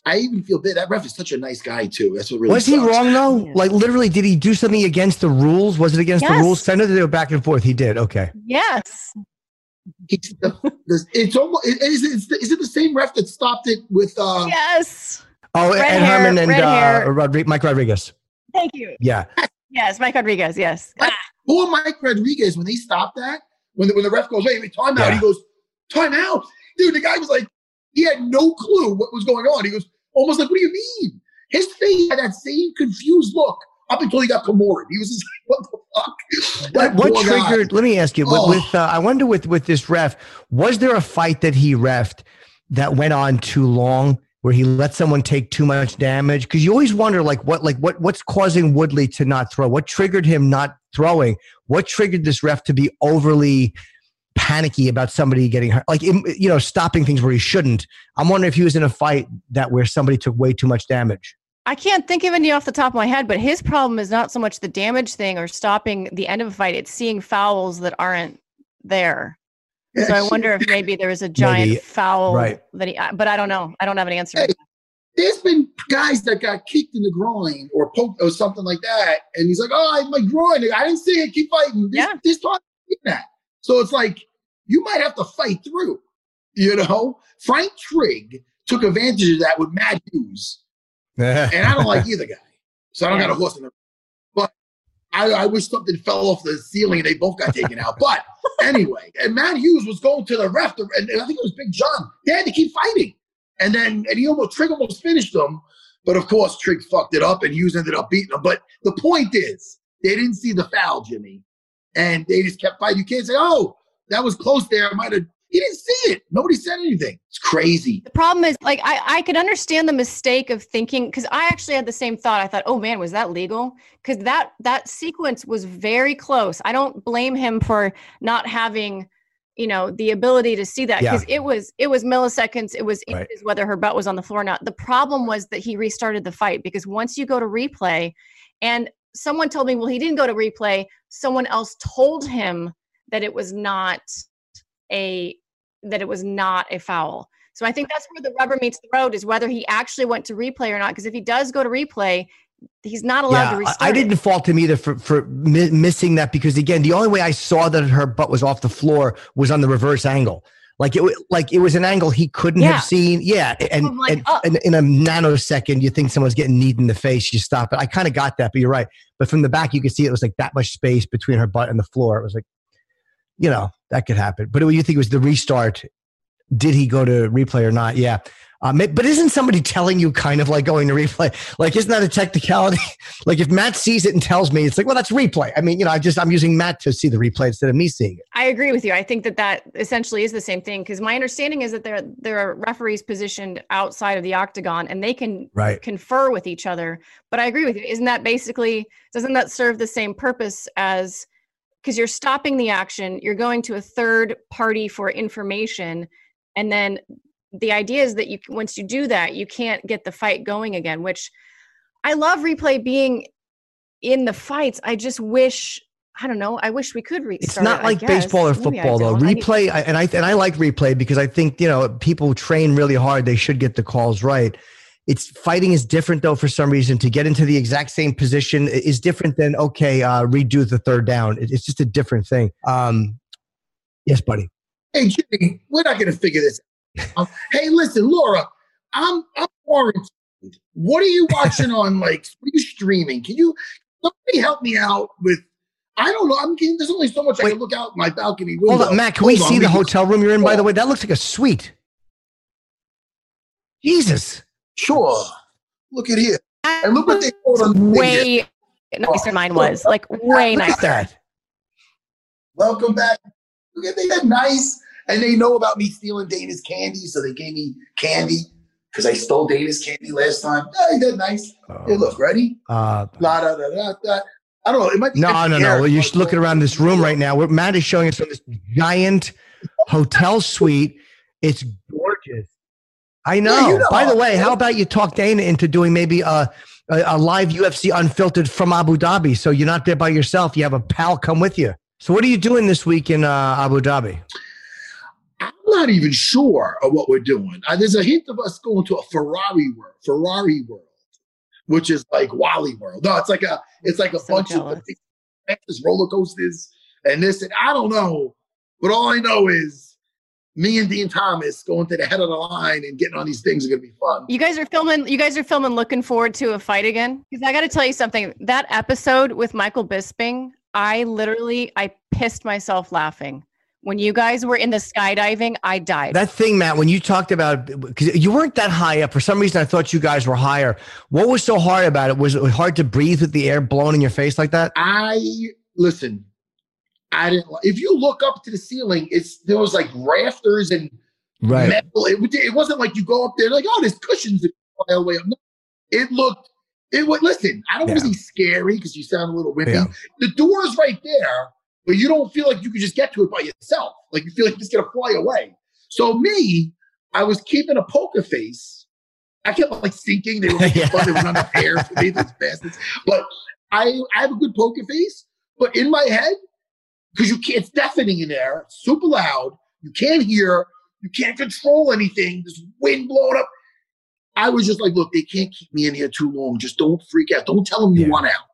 I even feel bad. That ref is such a nice guy too. That's what really Was he wrong though? Yeah. Like literally, did he do something against the rules? Was it against the Yes. rules? 'Cause I know that they were back and forth. He did. Okay. yes, He's the- the- it's almost. Is, is, is it the same ref that stopped it with? Uh, yes. Oh, Red Ed hair, Herman and uh, hair. Rodri- Mike Rodriguez. Thank you. Yeah. Yes, Mike Rodriguez. Yes. Ah, Poor Mike Rodriguez when they stopped that. When the, when the ref goes, "Hey, wait, time out," Yeah. he goes, "Time out, dude." The guy was like, he had no clue what was going on. He goes, almost like, "What do you mean?" His face had that same confused look up until he got Kimura. He was just like, "What the fuck?" That What poor guy. triggered? Let me ask you. Oh. With, with uh, I wonder with with this ref, was there a fight that he refed that went on too long, where he let someone take too much damage? Because you always wonder, like what, like what, what's causing Woodley to not throw? What triggered him not throwing? What triggered this ref to be overly panicky about somebody getting hurt, like you know, stopping things where he shouldn't? I'm wondering if he was in a fight that where somebody took way too much damage. I can't think of any off the top of my head, but his problem is not so much the damage thing or stopping the end of a fight; it's seeing fouls that aren't there. So I wonder if maybe there was a giant Maybe, foul right. that he. Uh, but I don't know. I don't have an answer. Hey, There's been guys that got kicked in the groin or poked or something like that, and he's like, "Oh, my groin! I didn't see it. Keep fighting." This, Yeah. this time, that. So it's like you might have to fight through. You know, Frank Trigg took advantage of that with Matt Hughes, and I don't like either guy, so I don't Yeah. got a horse in the. But I, I wish something fell off the ceiling and they both got taken out. But anyway, and Matt Hughes was going to the ref, and and I think it was Big John. They had to keep fighting. And then and he almost Trigg almost finished them. But of course, Trigg fucked it up and Hughes ended up beating him. But the point is, they didn't see the foul, Jimmy. And they just kept fighting. You can't say, oh, that was close there. I might have he didn't see it. Nobody said anything. It's crazy. The problem is, like, I, I could understand the mistake of thinking because I actually had the same thought. I thought, oh man, was that legal? Because that that sequence was very close. I don't blame him for not having you know the ability to see that Yeah. because it was it was milliseconds it was Right. inches whether her butt was on the floor or not the problem was that he restarted the fight because once you go to replay and someone told me well he didn't go to replay someone else told him that it was not a that it was not a foul so i think that's where the rubber meets the road is whether he actually went to replay or not because if he does go to replay he's not allowed to I- restart I, didn't fault him either for for mi- missing that because again, the only way I saw that her butt was off the floor was on the reverse angle. Like it, like it was an angle he couldn't Yeah. have seen. Yeah, and, like, and, oh. and in a nanosecond, you think someone's getting kneed in the face, you stop it. I kind of got that, but you're right. But from the back, you could see it was like that much space between her butt and the floor. It was like, you know, that could happen. But what you think it was the restart? Did he go to replay or not? Yeah. Um, but isn't somebody telling you kind of like going to replay? Like, isn't that a technicality? like, if Matt sees it and tells me, it's like, well, that's replay. I mean, you know, I just I'm using Matt to see the replay instead of me seeing it. I agree with you. I think that that essentially is the same thing because my understanding is that there there are referees positioned outside of the octagon and they can Right. confer with each other. But I agree with you. Isn't that basically doesn't that serve the same purpose as because you're stopping the action, you're going to a third party for information, and then the idea is that you once you do that, you can't get the fight going again. Which I love replay being in the fights. I just wish. I don't know. I wish we could restart. It's not like baseball or football though. don't. I need- Replay, I, and I and I like replay because I think you know people train really hard. They should get the calls right. It's fighting is different though for some reason. To get into the exact same position is different than okay, uh, redo the third down. It- It's just a different thing. Um, yes, buddy. Hey, Jimmy, we're not going to figure this out. hey, listen, Laura, I'm I'm quarantined. What are you watching on like? What are you streaming? Can you somebody help me out with? I don't know. I'm getting, there's only so much I can look out my balcony Hold window. on, Matt. Can we on, see the hotel room you're in? By the way, that looks like a suite. Jesus. Sure. Look at here. And look what they put on the way nicer mine was. Like way Look nicer. that. Welcome back. Look at they got nice, and they know about me stealing Dana's candy, so they gave me candy because I stole Dana's candy last time. Hey, they're nice. Hey, look, ready? Uh, La da da da da. I don't know. It might be No, empty no, no. Well, you're just looking around this room right now. Where Matt is showing us from this giant hotel suite. It's gorgeous. I know. Yeah, you know. By the way, how about you talk Dana into doing maybe a, a, a live UFC unfiltered from Abu Dhabi? So you're not there by yourself. You have a pal come with you. So what are you doing this week in uh, Abu Dhabi? I'm not even sure of what we're doing. Uh, there's a hint of us going to a Ferrari world, Ferrari world, which is like Wally World. No, it's like a it's like a So bunch jealous. of Texas roller coasters and this and I don't know, but all I know is me and Dean Thomas going to the head of the line and getting on these things are gonna be fun. You guys are filming. You guys are filming. Looking forward to a fight again. Because I got to tell you something. That episode with Michael Bisping, I literally I pissed myself laughing when you guys were in the skydiving. I died. That thing, Matt, when you talked about because you weren't that high up. For some reason, I thought you guys were higher. What was so hard about it? Was it hard to breathe with the air blowing in your face like that? I listen. I didn't. If you look up to the ceiling, it's there was like rafters and Right. metal. It, it wasn't like you go up there like, oh, there's cushions that all the way up. No, it looked. It would listen. I don't want to Yeah. be scary because you sound a little wimpy. Yeah. The door is right there, but you don't feel like you could just get to it by yourself. Like you feel like it's gonna fly away. So me, I was keeping a poker face. I kept like thinking they were making Yeah. fun. They were not prepared for me, those bastards. But I, I have a good poker face. But in my head, because you can't, it's deafening in there, it's super loud. You can't hear. You can't control anything. This wind blowing up. I was just like, look, they can't keep me in here too long. Just don't freak out. Don't tell them you Yeah. want out.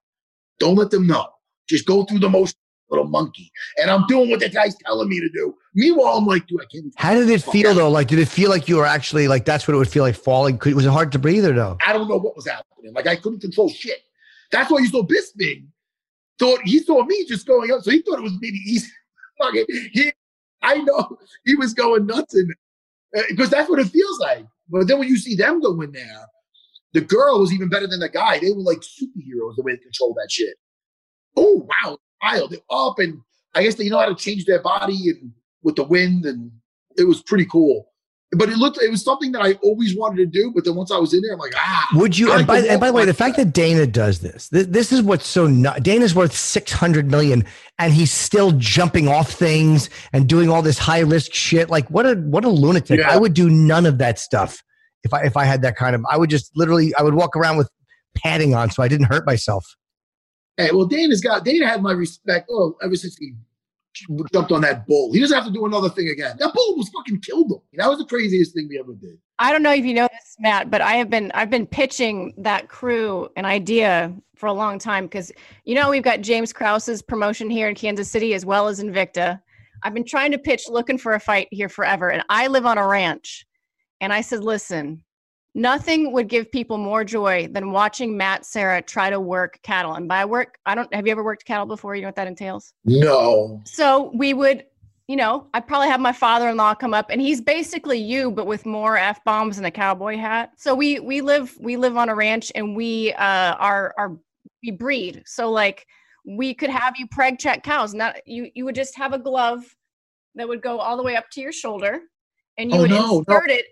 Don't let them know. Just go through the motion, little monkey. And I'm doing what the guy's telling me to do. Meanwhile, I'm like, dude, I can't. How did it feel out. though? Like, did it feel like you were actually like that's what it would feel like falling? Was it hard to breathe or no? I don't know what was happening. Like I couldn't control shit. That's why you saw Bisping. Thought he saw me just going up, so he thought it was maybe easy. He, I know he was going nuts there uh, because that's what it feels like. But then when you see them go in there, the girl was even better than the guy. They were like superheroes the way they control that shit. Oh wow, wild! They're up, and I guess they know how to change their body and with the wind, and it was pretty cool. But it looked it was something that I always wanted to do. But then once I was in there, I'm like, ah. Would you? And by, and by the way, the fact that Dana does this, this, this is what's so not. Dana's worth six hundred million, and he's still jumping off things and doing all this high risk shit. Like what a what a lunatic! Yeah. I would do none of that stuff if I if I had that kind of. I would just literally I would walk around with padding on so I didn't hurt myself. Hey, well, Dana's got Dana had my respect. Oh, ever since he jumped on that bull, he doesn't have to do another thing again. That bull was fucking killed him. That was the craziest thing we ever did. I don't know if you know this, Matt, but I have been I've been pitching that crew an idea for a long time because you know we've got James Krause's promotion here in Kansas City as well as Invicta. I've been trying to pitch looking for a fight here forever, and I live on a ranch. And I said, listen, nothing would give people more joy than watching Matt Serra try to work cattle. And by work, I don't have you ever worked cattle before? You know what that entails? No. So we would, you know, I'd probably have my father-in-law come up and he's basically you, but with more F bombs and a cowboy hat. So we we live we live on a ranch and we uh are are we breed. So like we could have you preg check cows. Not you you would just have a glove that would go all the way up to your shoulder and you Oh, would no, no. insert it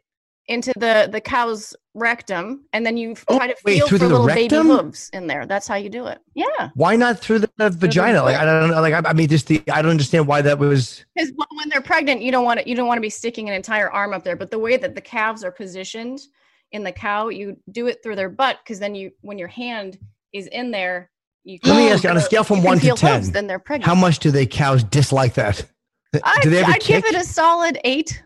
into the the cow's rectum and then you Oh, try to wait, feel for the little baby rectum? hooves in there. That's how you do it. Yeah. Why not through the vagina? Like I don't know. Like I, I mean, just the I don't understand why that was. Because when they're pregnant, you don't want to you don't want to be sticking an entire arm up there. But the way that the calves are positioned in the cow, you do it through their butt because then you when your hand is in there, you. Let me ask you on a scale from one to ten. hooves, then they're pregnant. How much do they cows dislike that? I'd, do they ever I'd give it a solid eight,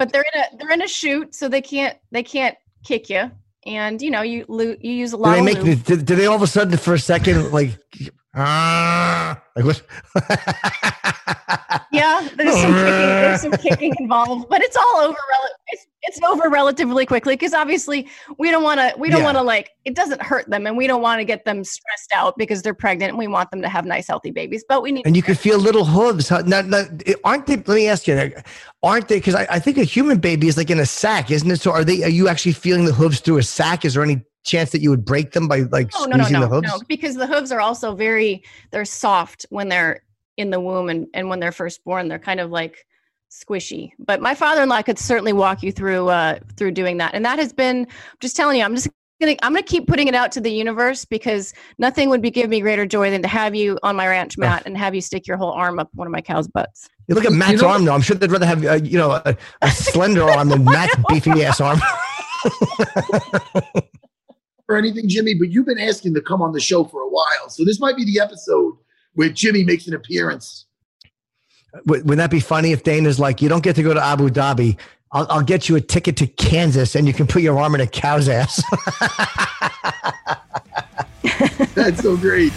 but they're in a they're in a chute, so they can't they can't kick you. And you know you lo- you use a Do lot they of make? Do, do they all of a sudden for a second like? Ah, like what? Yeah, there's some kicking, there's some kicking involved, but it's all over. It's it's over relatively quickly because obviously we don't want to we don't Yeah. want to like it doesn't hurt them and we don't want to get them stressed out because they're pregnant and we want them to have nice healthy babies. But we need and you can feel little hooves. Huh? Not, not, aren't they? Let me ask you, aren't they? Because I, I think a human baby is like in a sack, isn't it? So are they? Are you actually feeling the hooves through a sack? Is there any chance that you would break them by like no no no no, the hooves? no because the hooves are also very they're soft when they're in the womb and and when they're first born they're kind of like squishy. But my father-in-law could certainly walk you through uh through doing that, and that has been just telling you I'm just gonna I'm gonna keep putting it out to the universe because nothing would be give me greater joy than to have you on my ranch Matt and have you stick your whole arm up one of my cow's butts. You look at You Matt's know- arm though. I'm sure they'd rather have uh, you know a, a slender arm than Matt's beefy ass arm. or anything, Jimmy, but you've been asking to come on the show for a while. So this might be the episode where Jimmy makes an appearance. Wou- Wouldn't that be funny if Dana's like, you don't get to go to Abu Dhabi. I'll, I'll get you a ticket to Kansas and you can put your arm in a cow's ass. That's so great.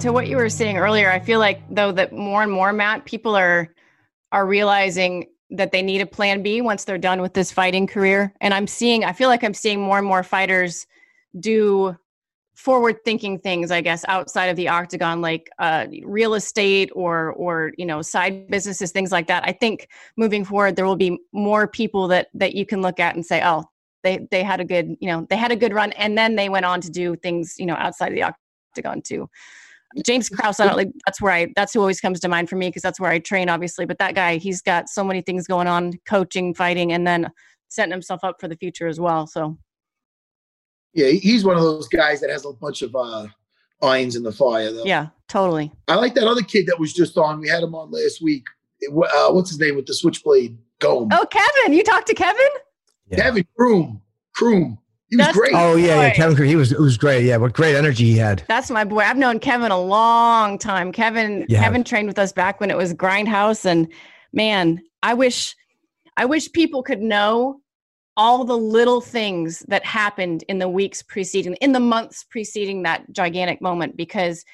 to what you were saying earlier, I feel like though that more and more, Matt, people are are realizing that they need a plan B once they're done with this fighting career. And I'm seeing, I feel like I'm seeing more and more fighters do forward thinking things, I guess, outside of the octagon, like uh, real estate or or you know side businesses, things like that. I think moving forward, there will be more people that that you can look at and say, oh. They, they had a good you know they had a good run and then they went on to do things you know outside of the octagon too James Krause, I don't like that's where I that's who always comes to mind for me because that's where I train, obviously. But that guy, he's got so many things going on, coaching, fighting, and then setting himself up for the future as well. So Yeah, he's one of those guys that has a bunch of uh, irons in the fire. Though. yeah, totally. I like that other kid that was just on. We had him on last week. Uh, what's his name with the switchblade comb? Oh, Kevin, you talked to Kevin? Yeah. Kevin Croom. Croom. He was That's- great. oh yeah, yeah. Kevin, Cre- he was it was great. Yeah, what great energy he had. That's my boy. I've known Kevin a long time. Kevin You have. Kevin trained with us back when it was Grindhouse and man, I wish I wish people could know all the little things that happened in the weeks preceding in the months preceding that gigantic moment because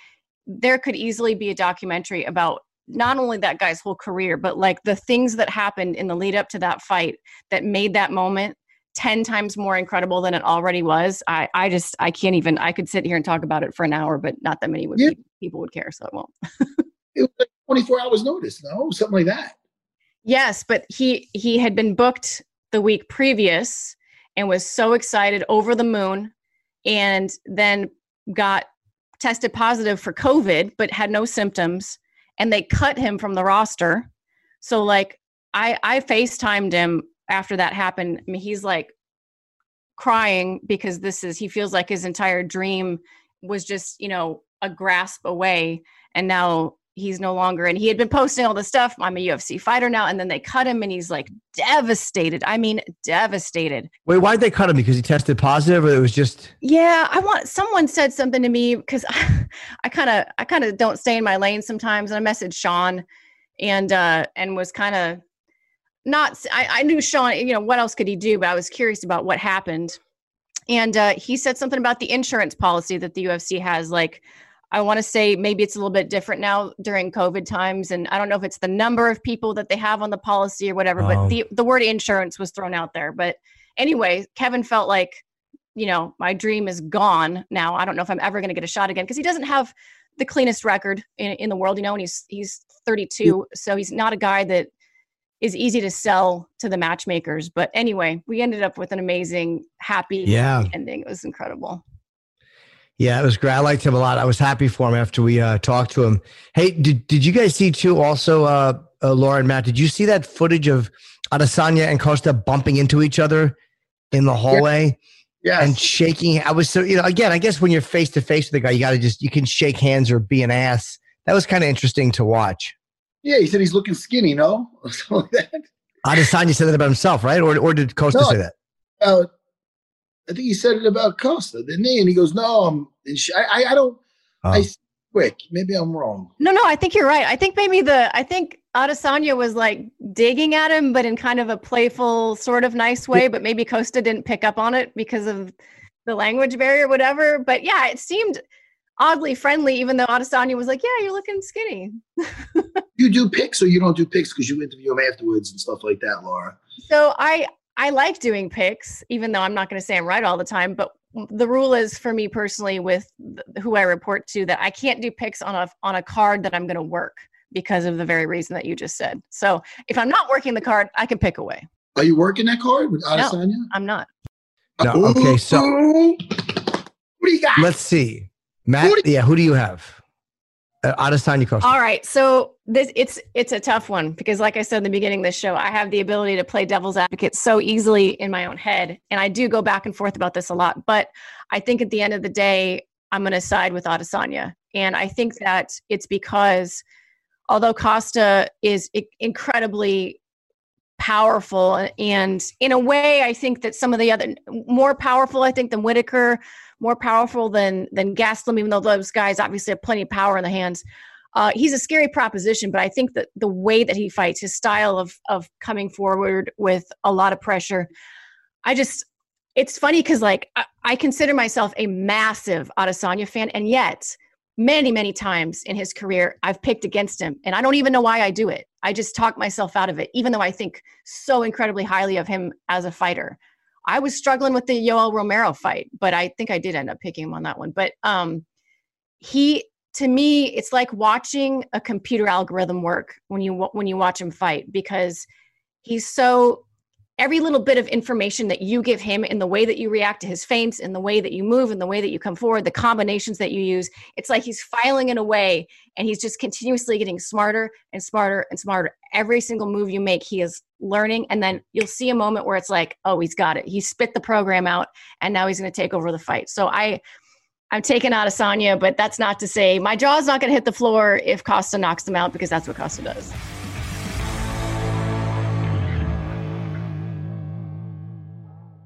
there could easily be a documentary about not only that guy's whole career but like the things that happened in the lead up to that fight that made that moment 10 times more incredible than it already was i i just i can't even i could sit here and talk about it for an hour but not that many would Yeah. pe- people would care so it won't It was like 24 hours notice, no? Something like that. yes but he he had been booked the week previous and was so excited over the moon and then got tested positive for covid but had no symptoms and they cut him from the roster so like I I FaceTimed him after that happened. I mean, he's like crying because this is he feels like his entire dream was just you know a grasp away, and now he's no longer and he had been posting all the stuff i'm a ufc fighter now and then they cut him and he's like devastated. I mean devastated. Wait, why did they cut him? Because he tested positive, or it was just yeah i want someone said something to me because i kind of i kind of don't stay in my lane sometimes and i messaged sean and uh and was kind of not I, I knew sean you know what else could he do but i was curious about what happened. And uh he said something about the insurance policy that the ufc has like I want to say maybe it's a little bit different now during COVID times. And I don't know if it's the number of people that they have on the policy or whatever, Oh. but the, the word insurance was thrown out there. But anyway, Kevin felt like, you know, my dream is gone now. I don't know if I'm ever going to get a shot again because he doesn't have the cleanest record in, in the world, you know, and he's, he's 32. So he's not a guy that is easy to sell to the matchmakers. But anyway, we ended up with an amazing, happy Yeah. ending. It was incredible. Yeah, it was great. I liked him a lot. I was happy for him after we uh, talked to him. Hey, did, did you guys see too? Also, uh, uh, Laura and Matt, did you see that footage of Adesanya and Costa bumping into each other in the hallway Yes. and shaking? I was so you know again. I guess when you're face to face with the guy, you got to just you can shake hands or be an ass. That was kind of interesting to watch. yeah, he said he's looking skinny, no? Something like that. Adesanya said that about himself, right? Or or did Costa No. say that? Uh, I think he said it about Costa, didn't he? And he goes, no, I'm, and sh- I, I, I don't, Oh. I, quick, maybe I'm wrong. No, no, I think you're right. I think maybe the I think Adesanya was like digging at him, but in kind of a playful, sort of nice way. But maybe Costa didn't pick up on it because of the language barrier, whatever. But yeah, it seemed oddly friendly, even though Adesanya was like, "Yeah, you're looking skinny." You do picks or you don't do picks because you interview him afterwards and stuff like that, Laura. So I I like doing picks, even though I'm not going to say I'm right all the time. But the rule is for me personally with who I report to that I can't do picks on a on a card that I'm going to work because of the very reason that you just said. So if I'm not working the card, I can pick away. Are you working that card with Adesanya? I'm not. No, okay, so- what do you got? Let's see, Matt. Who do- yeah, who do you have? Uh, Adesanya Costa. All right. So this it's it's a tough one because like I said in the beginning of this show, I have the ability to play devil's advocate so easily in my own head. And I do go back and forth about this a lot. But I think at the end of the day, I'm gonna side with Adesanya. And I think that it's because although Costa is incredibly powerful and in a way I think that some of the other more powerful I think than Whitaker, more powerful than than Gastelum, even though those guys obviously have plenty of power in the hands. Uh, he's a scary proposition, but I think that the way that he fights, his style of of coming forward with a lot of pressure, I just it's funny because like I, I consider myself a massive Adesanya fan, and yet many many times in his career I've picked against him, and I don't even know why I do it. I just talk myself out of it, even though I think so incredibly highly of him as a fighter. I was struggling with the Yoel Romero fight, but I think I did end up picking him on that one. But um, he, to me, it's like watching a computer algorithm work when you when you watch him fight because he's so every little bit of information that you give him in the way that you react to his feints, in the way that you move, in the way that you come forward, the combinations that you use, it's like he's filing it away and he's just continuously getting smarter and smarter and smarter. Every single move you make, he is learning. And then you'll see a moment where it's like, oh, he's got it. He spit the program out and now he's going to take over the fight. So I, I'm taking Adesanya, but that's not to say my jaw's not going to hit the floor if Costa knocks him out because that's what Costa does.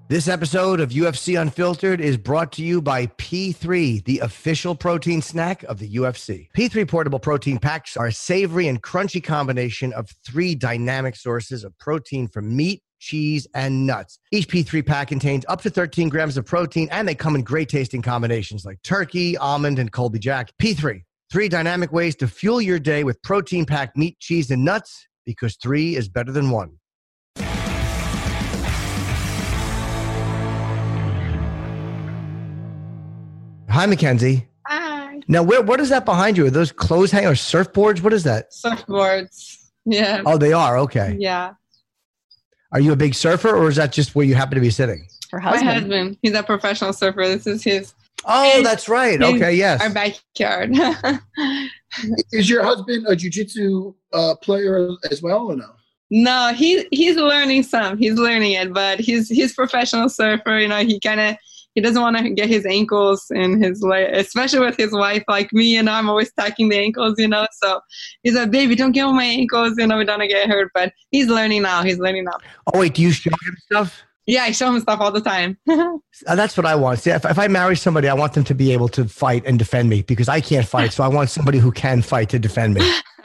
This episode of UFC Unfiltered is brought to you by P3, the official protein snack of the UFC. P3 portable protein packs are a savory and crunchy combination of three dynamic sources of protein from meat, cheese, and nuts. Each P3 pack contains up to 13 grams of protein, and they come in great tasting combinations like turkey, almond, and Colby Jack. P3, three dynamic ways to fuel your day with protein packed meat, cheese, and nuts because three is better than one. Hi, Mackenzie. Hi. Now, where what is that behind you? Are those clothes hangers, surfboards? What is that? Surfboards. Yeah. Oh, they are. Okay. Yeah. Are you a big surfer, or is that just where you happen to be sitting? Her My husband. husband, he's a professional surfer. This is his Oh, His- that's right. his- Okay, yes. our backyard. Is your husband a jujitsu uh, player as well or no? No, he he's learning some. He's learning it, but he's he's professional surfer. You know, he kind of he doesn't want to get his ankles and his leg, especially with his wife like me. And I'm always tacking the ankles, you know. So he's like, "Baby, don't get on my ankles. You know, we don't get hurt." But he's learning now. He's learning now. Oh wait, do you show him stuff? Yeah, I show him stuff all the time. Uh, that's what I want. See, if, if I marry somebody, I want them to be able to fight and defend me because I can't fight. So I want somebody who can fight to defend me.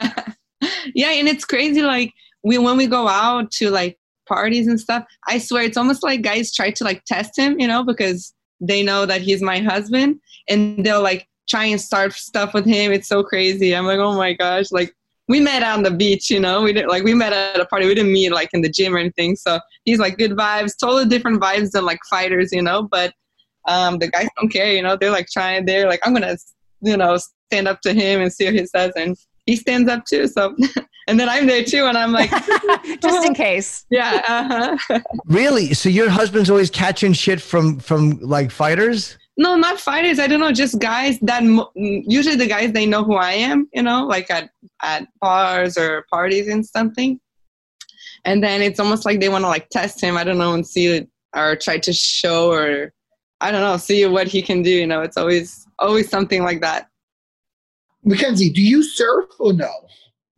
yeah, and it's crazy. Like we when we go out to like parties and stuff, I swear it's almost like guys try to like test him, you know, because they know that he's my husband, and they'll like try and start stuff with him. It's so crazy. I'm like, oh my gosh, like we met on the beach, you know. We didn't like we met at a party. We didn't meet like in the gym or anything. So he's like good vibes, totally different vibes than like fighters, you know. But um, the guys don't care, you know. They're like trying. They're like, I'm gonna, you know, stand up to him and see what he says, and he stands up too. So, and then I'm there too, and I'm like, just in case. Yeah. Uh-huh. really? So your husband's always catching shit from from like fighters? No, not fighters. I don't know. Just guys that mo- usually the guys they know who I am. You know, like at at bars or parties and something. And then it's almost like they want to like test him. I don't know and see it or try to show or I don't know, see what he can do. You know, it's always always something like that. Mackenzie, do you surf or no?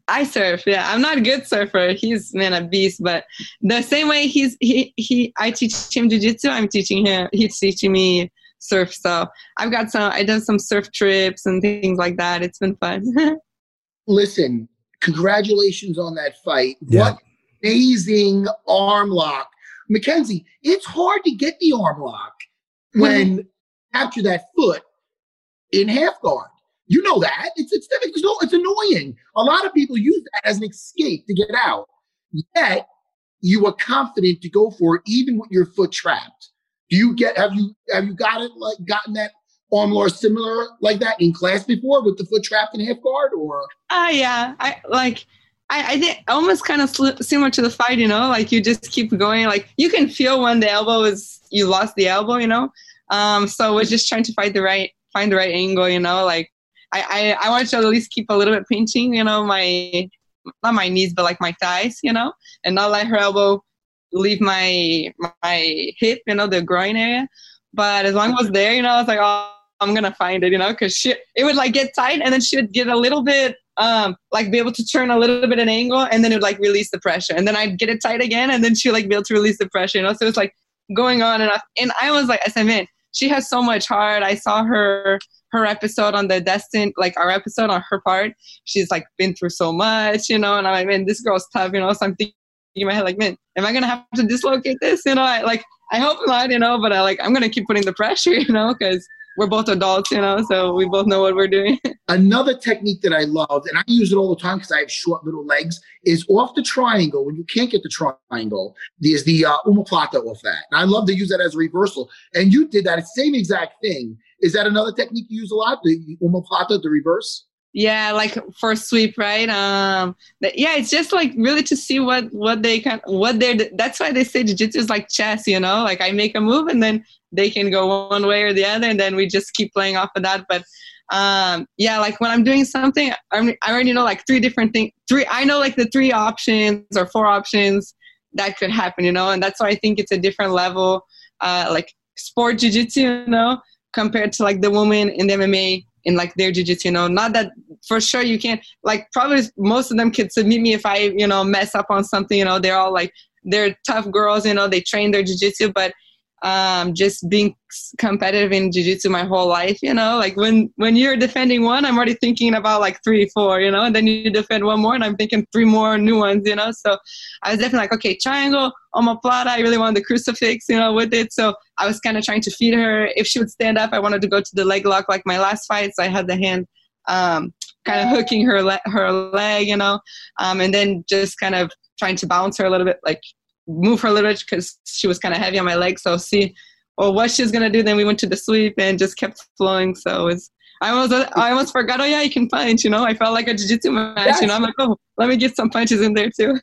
I surf. Yeah, I'm not a good surfer. He's man a beast, but the same way he's he he I teach him jujitsu. I'm teaching him. He's teaching me surf. So I've got some. I done some surf trips and things like that. It's been fun. Listen, congratulations on that fight. Yeah. What amazing arm lock, Mackenzie. It's hard to get the arm lock when you capture that foot in half guard. You know that it's it's difficult. It's, annoying. A lot of people use that as an escape to get out. Yet you were confident to go for it, even with your foot trapped. Do you get have you have you got it like gotten that arm more similar like that in class before with the foot trapped in half guard or? Ah, yeah. I like. I, I think almost kind of sli- similar to the fight, you know, like you just keep going. Like you can feel when the elbow is you lost the elbow, you know. Um, so we're just trying to find the right find the right angle, you know. Like I, I I want to at least keep a little bit pinching, you know, my not my knees, but like my thighs, you know, and not let her elbow leave my my hip, you know, the groin area. But as long as it was there, you know, I was like, oh, I'm gonna find it, you know, because she it would like get tight, and then she would get a little bit um like be able to turn a little bit an angle, and then it would like release the pressure, and then I'd get it tight again, and then she would like be able to release the pressure, you know. So it's like going on and off. And I was like, I said, man, she has so much heart. I saw her her episode on the destined like our episode on her part she's like been through so much you know and i'm like man this girl's tough you know so i'm thinking in my head like man am i gonna have to dislocate this you know I, like i hope not you know but i like i'm gonna keep putting the pressure you know because we're both adults you know so we both know what we're doing Another technique that I love, and I use it all the time because I have short little legs, is off the triangle. When you can't get the triangle, there's the uh, omoplata off that. And I love to use that as a reversal. And you did that same exact thing. Is that another technique you use a lot? The omoplata, the reverse? yeah like for sweep right um yeah it's just like really to see what what they can what they're that's why they say jiu-jitsu is like chess you know like i make a move and then they can go one way or the other and then we just keep playing off of that. But um yeah like when i'm doing something I'm, i already know like three different things three i know like the three options or four options that could happen you know? And that's why i think it's a different level uh like sport jiu-jitsu you know compared to like the woman in the mma in like their jiu-jitsu you know? Not that for sure you can't like probably most of them could submit me if i you know mess up on something you know? They're all like they're tough girls you know? They train their jiu-jitsu but um, just being competitive in jiu-jitsu my whole life you know? Like when when you're defending one i'm already thinking about like three four you know? And then you defend one more and i'm thinking three more new ones you know? So i was definitely like okay triangle omoplata i really wanted the crucifix you know with it. So i was kind of trying to feed her. If she would stand up i wanted to go to the leg lock like my last fight. So i had the hand um, kind of hooking her le- her leg you know? Um, and then just kind of trying to bounce her a little bit like move her a little bit because she was kind of heavy on my leg. So see, well, what she's gonna do. Then we went to the sweep and just kept flowing. So it's I almost I almost forgot. Oh yeah, you can punch. You know, I felt like a jiu-jitsu match. Yes. You know, I'm like, oh, let me get some punches in there too.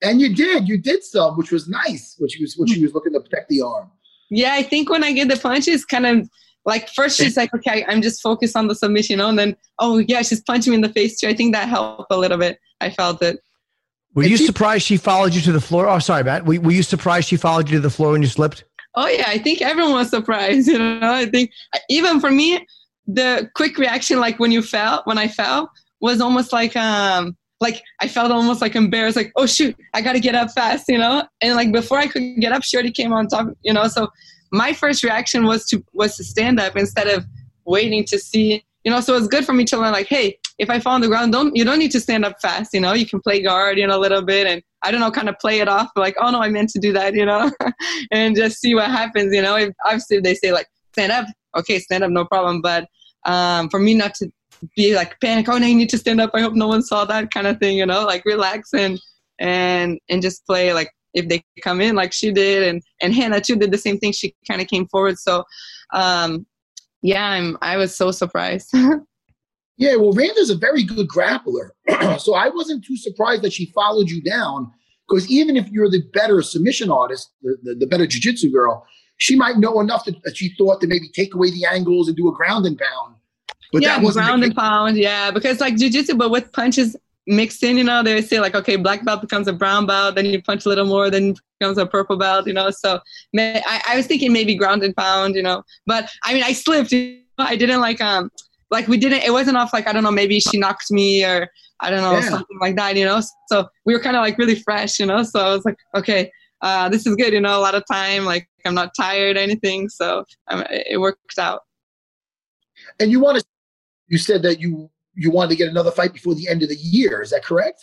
And you did. You did some, which was nice, which was, which she was looking to protect the arm. Yeah, I think when I get the punches, kind of like first she's like, okay, I'm just focused on the submission, you know, and then oh yeah, she's punching me in the face too. I think that helped a little bit. I felt it. Were you she- surprised she followed you to the floor? Oh, sorry, Matt. Were, were you surprised she followed you to the floor when you slipped? Oh yeah, I think everyone was surprised. You know, I think even for me, the quick reaction, like when you fell, when I fell, was almost like um, like I felt almost like embarrassed, like oh shoot, I got to get up fast, you know. And like before I could get up, she already came on top, you know. So my first reaction was to was to stand up instead of waiting to see, you know. So it's good for me to learn, like, hey, if I fall on the ground, don't you don't need to stand up fast, you know. You can play guard, you know, a little bit, and I don't know, kind of play it off, like, oh no, I meant to do that, you know, and just see what happens, you know. If, obviously, they say like stand up, okay, stand up, no problem. But um, for me not to be like panic, oh no, you need to stand up. I hope no one saw that kind of thing, you know, like relax and and and just play like if they come in like she did, and and Hannah too did the same thing. She kind of came forward, so um, yeah, I'm I was so surprised. Yeah, well, Randa's a very good grappler. so I wasn't too surprised that she followed you down because even if you're the better submission artist, the, the, the better jiu-jitsu girl, she might know enough that, that she thought to maybe take away the angles and do a ground and pound. But yeah, that wasn't ground and pound. Yeah, because like jujitsu, but with punches mixed in, you know, they say like, okay, black belt becomes a brown belt, then you punch a little more, then becomes a purple belt, you know. So may, I, I was thinking maybe ground and pound, you know, but I mean, I slipped. You know? I didn't like um like we didn't. It wasn't off like I don't know, maybe she knocked me or I don't know Yeah. something like that, you know. So we were kind of like really fresh, you know. So I was like, okay. Uh, this is good, you know. A lot of time, like I'm not tired or anything, so um, it worked out. And you want to, you said that you you wanted to get another fight before the end of the year. Is that correct?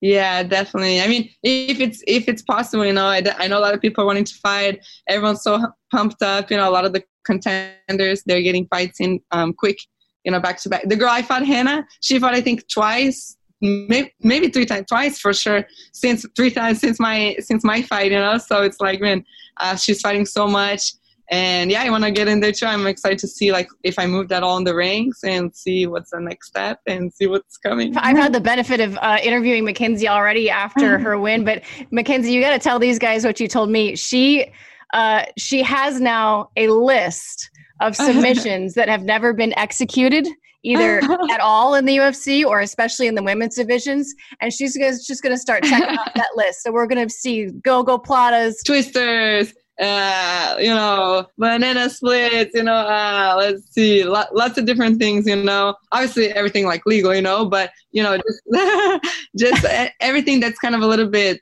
Yeah, definitely. I mean, if it's if it's possible, you know, I, I know a lot of people are wanting to fight. Everyone's so pumped up. You know, a lot of the contenders they're getting fights in um, quick. You know, back to back. The girl I fought, Hannah, she fought I think twice, maybe, maybe three times, twice for sure. Since three times since my since my fight, you know. So it's like, man, uh, she's fighting so much. And yeah, I want to get in there too. I'm excited to see like if I move that all in the ranks and see what's the next step and see what's coming. I've had the benefit of uh, interviewing Mackenzie already after her win, but Mackenzie, you got to tell these guys what you told me. She uh, she has now a list of submissions that have never been executed either at all in the UFC or especially in the women's divisions, and she's gonna, just going to start checking off that list. So we're going to see gogoplatas. twisters, uh, you know, banana splits, you know, uh, let's see, lo- lots of different things, you know, obviously everything like legal, you know, but, you know, just, just everything that's kind of a little bit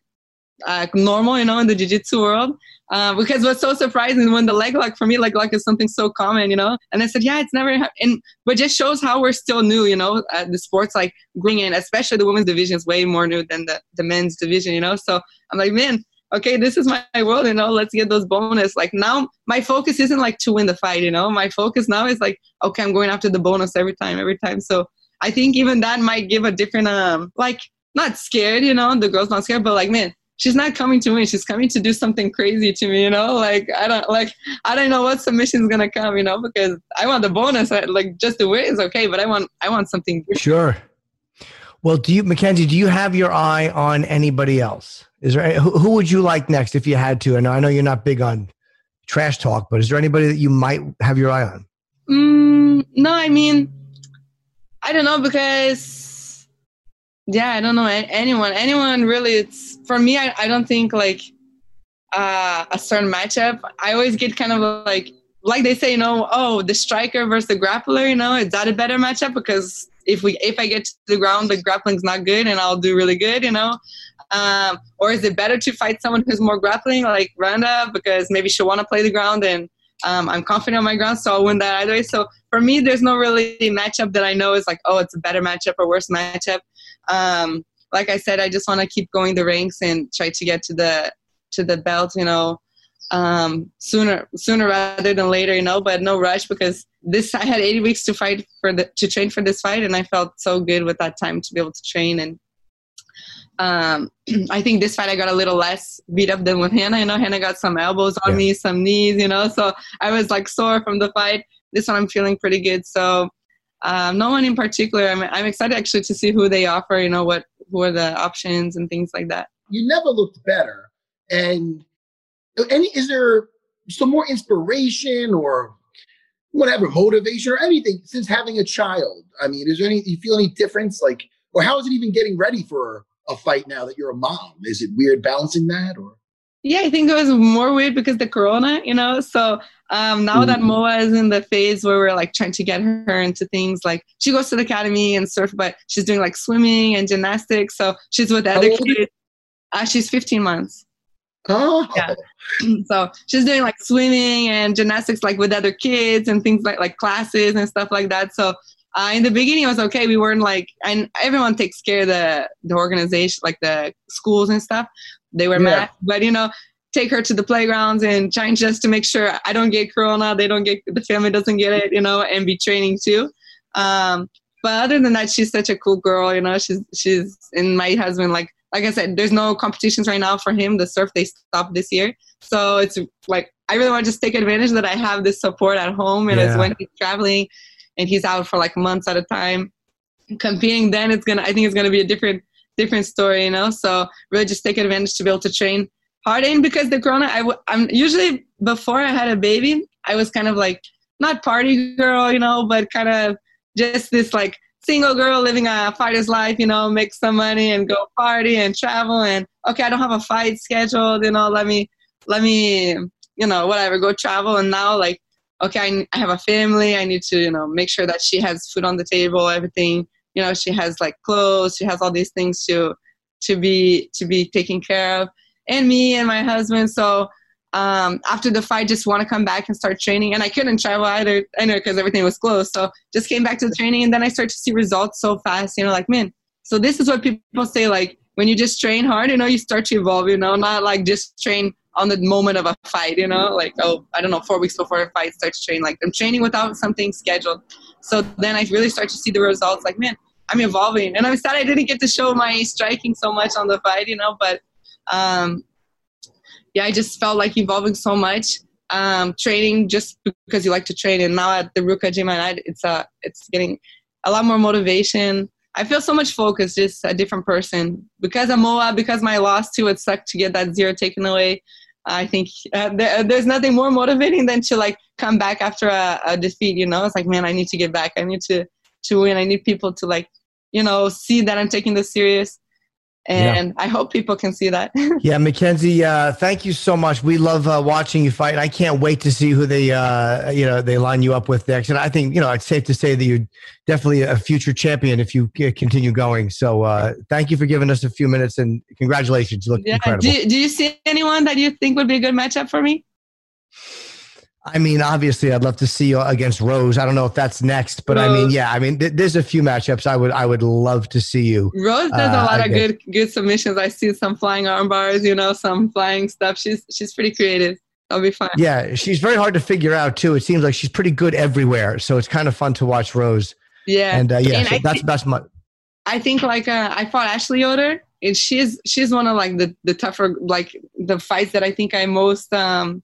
uh, normal, you know, in the jiu-jitsu world. Uh, because what's so surprising when the leg lock for me, leg lock is something so common, you know. And I said, yeah, it's never, and but just shows how we're still new, you know. Uh, the sports like bring in, especially the women's division is way more new than the the men's division, you know. So I'm like, man, okay, this is my world, you know. Let's get those bonus. Like now, my focus isn't like to win the fight, you know. My focus now is like, okay, I'm going after the bonus every time, every time. So I think even that might give a different, um, like not scared, you know. The girl's not scared, but like, man she's not coming to me she's coming to do something crazy to me you know like i don't like i don't know what submission's gonna come you know because i want the bonus I- like just the win is okay but i want i want something different. Sure. Well, do you, Mackenzie? Do you have your eye on anybody else? Is there who, who would you like next if you had to? And I know you're not big on trash talk, but is there anybody that you might have your eye on? mm, no i mean i don't know because yeah i don't know anyone anyone really it's for me i, I don't think like uh, a certain matchup i always get kind of like like they say you know oh the striker versus the grappler you know is that a better matchup because if we if i get to the ground the grappling's not good and i'll do really good you know um, or is it better to fight someone who's more grappling like Randa because maybe she'll want to play the ground and um, I'm confident on my ground, so I'll win that either way. So for me, there's no really matchup that I know is like, oh, it's a better matchup or worse matchup. Um, like I said, I just want to keep going the ranks and try to get to the to the belt, you know, um, sooner sooner rather than later, you know. But no rush because this I had 80 weeks to fight for the to train for this fight, and I felt so good with that time to be able to train and um, I think this fight I got a little less beat up than with Hannah. You know, Hannah got some elbows on Yeah. me, some knees, you know, so I was like sore from the fight. This one I'm feeling pretty good. So um, no one in particular. I'm, I'm excited actually to see who they offer, you know, what who are the options and things like that. You never looked better. And any is there some more inspiration or whatever motivation or anything since having a child? I mean, is there any you feel any difference? Like, or how is it even getting ready for a fight now that you're a mom? Is it weird balancing that or? Yeah, I think it was more weird because the corona, you know. So um, now that Mhm. Moa is in the phase where we're like trying to get her into things like she goes to the academy and surf, but she's doing like swimming and gymnastics. So she's with other is- kids. Uh, she's 15 months. Oh, Yeah. so she's doing like swimming and gymnastics like with other kids and things like like classes and stuff like that. So uh, in the beginning it was okay. We weren't like and everyone takes care of the the organization like the schools and stuff. They were Yeah. mad, but you know take her to the playgrounds and trying just to make sure I don't get corona, they don't get the family doesn't get it, you know, and be training too. Um, but other than that, she's such a cool girl, you know. She's she's and my husband like like I said, there's no competitions right now for him. The surf they stopped this year, so it's like I really want to just take advantage that I have this support at home, and it's when he's traveling and he's out for like months at a time competing. Then it's gonna I think it's gonna be a different different story, you know. So really just take advantage to be able to train hard. And because the corona I w- i'm usually before i had a baby i was kind of like not party girl you know but kind of just this like single girl living a fighter's life you know make some money and go party and travel and okay i don't have a fight scheduled you know let me let me you know whatever go travel. And now like okay I, I have a family. I need to you know make sure that she has food on the table everything you know she has like clothes she has all these things to to be to be taken care of and me and my husband. So um, after the fight, just want to come back and start training. And I couldn't travel either, I know because everything was closed. So just came back to the training, and then I started to see results so fast. You know, like man. So this is what people say, like when you just train hard, you know, you start to evolve. You know, not like just train on the moment of a fight. You know, like oh, I don't know, four weeks before a fight, start training. Like I'm training without something scheduled. So then I really start to see the results. Like man, I'm evolving, and I'm sad I didn't get to show my striking so much on the fight. You know, but um, yeah, I just felt like evolving so much. Um, training just because you like to train, and now at the Ruka Gym, I, it's uh, it's getting a lot more motivation. I feel so much focus, just a different person. Because of Moa, because my loss too, it sucked to get that zero taken away. I think uh, there, there's nothing more motivating than to like come back after a, a defeat. You know, it's like man, I need to get back. I need to to win. I need people to like, you know, see that I'm taking this serious. And I hope people can see that. Yeah, Mackenzie, uh, thank you so much. We love uh, watching you fight. I can't wait to see who they, uh, you know, they line you up with next. And I think, you know, it's safe to say that you're definitely a future champion if you continue going. So uh, thank you for giving us a few minutes and congratulations. You look yeah. incredible. Do, do you see anyone that you think would be a good matchup for me? I mean, obviously, I'd love to see you against Rose. I don't know if that's next, but I mean, yeah, I mean, th- there's a few matchups I would, I would love to see you. Rose does Uh, a lot I of good good submissions. I see some flying arm bars, you know, some flying stuff. She's she's pretty creative. That'll be fun. Yeah, she's very hard to figure out too. It seems like she's pretty good everywhere, so it's kind of fun to watch Rose. Yeah. And uh, yeah, And so I that's think- that's my. I think like uh, I fought Ashley Yoder, and she's she's one of like the the tougher like the fights that I think I most um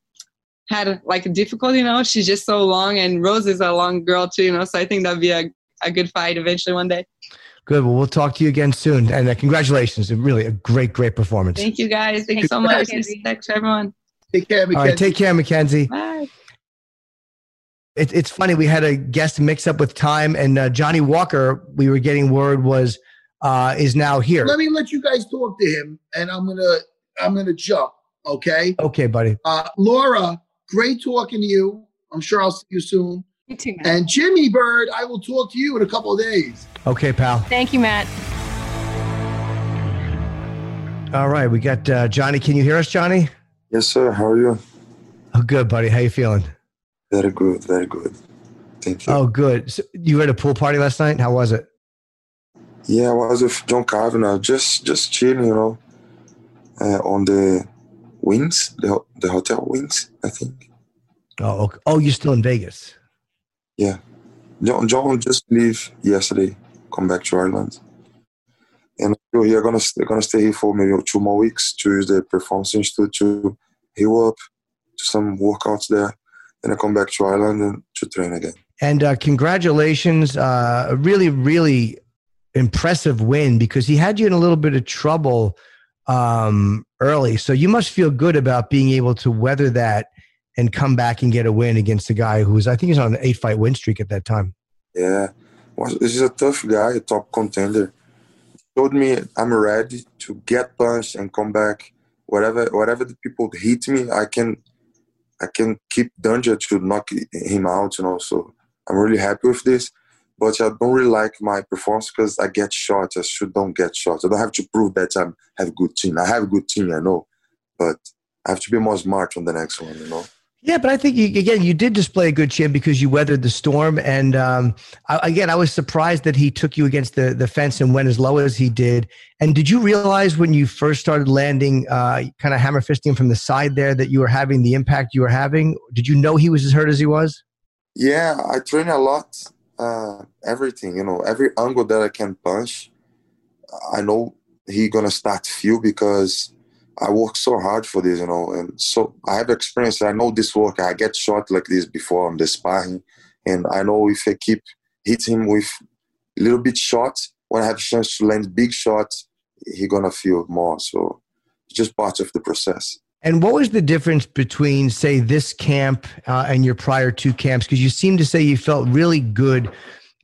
had like a difficult. You know, she's just so long, and Rose is a long girl too. You know, so I think that'd be a a good fight eventually one day. Good. Well, we'll talk to you again soon, and uh, congratulations! Really, a great, great performance. Thank you guys. Thank you so much. Thanks to everyone. Take care, All right, take care, Mackenzie. Bye. It, it's funny. We had a guest mix up with time, and uh, Johnny Walker. We were getting word was uh, is now here. Let me let you guys talk to him, and I'm gonna I'm gonna jump. Okay. Okay, buddy. Uh, Laura, great talking to you. I'm sure I'll see you soon. You too, Matt. And Jimmy Bird, I will talk to you in a couple of days. Okay, pal. Thank you, Matt. All right, we got uh, Johnny. Can you hear us, Johnny? Yes, sir. How are you? Oh, good, buddy. How you feeling? Very good. Very good. Thank you. Oh, good. So you were at a pool party last night. How was it? Yeah, I was with John Kavanagh, just just chilling, you know, uh, on the wings, the the hotel wings, I think. Oh, okay. oh, you're still in Vegas. Yeah, John John just leave yesterday, come back to Ireland, and you're gonna they're gonna stay here for maybe two more weeks to use the performance institute to heal up, do some workouts there, and I come back to Ireland and to train again. And uh, congratulations, uh, a really, really impressive win because he had you in a little bit of trouble um, early. So you must feel good about being able to weather that and come back and get a win against a guy who was, I think, he's on an eight fight win streak at that time. Yeah, was this is a tough guy, a top contender. Told me I'm ready to get punched and come back. Whatever whatever the people hit me, I can I can keep danger to knock him out. You know, so I'm really happy with this. But I don't really like my performance because I get shot. I should don't get shot. I don't have to prove that I have good team. I have a good team, I know, but I have to be more smart on the next one. You know. Yeah, but I think you, again you did display a good chin because you weathered the storm. And um, I, again, I was surprised that he took you against the the fence and went as low as he did. And did you realize when you first started landing, uh, kind of hammer fisting from the side there, that you were having the impact you were having? Did you know he was as hurt as he was? Yeah, I train a lot. Uh, everything, you know, every angle that I can punch, I know he gonna start feel because I work so hard for this, you know, and so I have experience. I know this work. I get shot like this before on the sparring, and I know if I keep hit him with a little bit shot, when I have chance to land big shots, he gonna feel more. So it's just part of the process. And what was the difference between, say, this camp uh, and your prior two camps? Because you seem to say you felt really good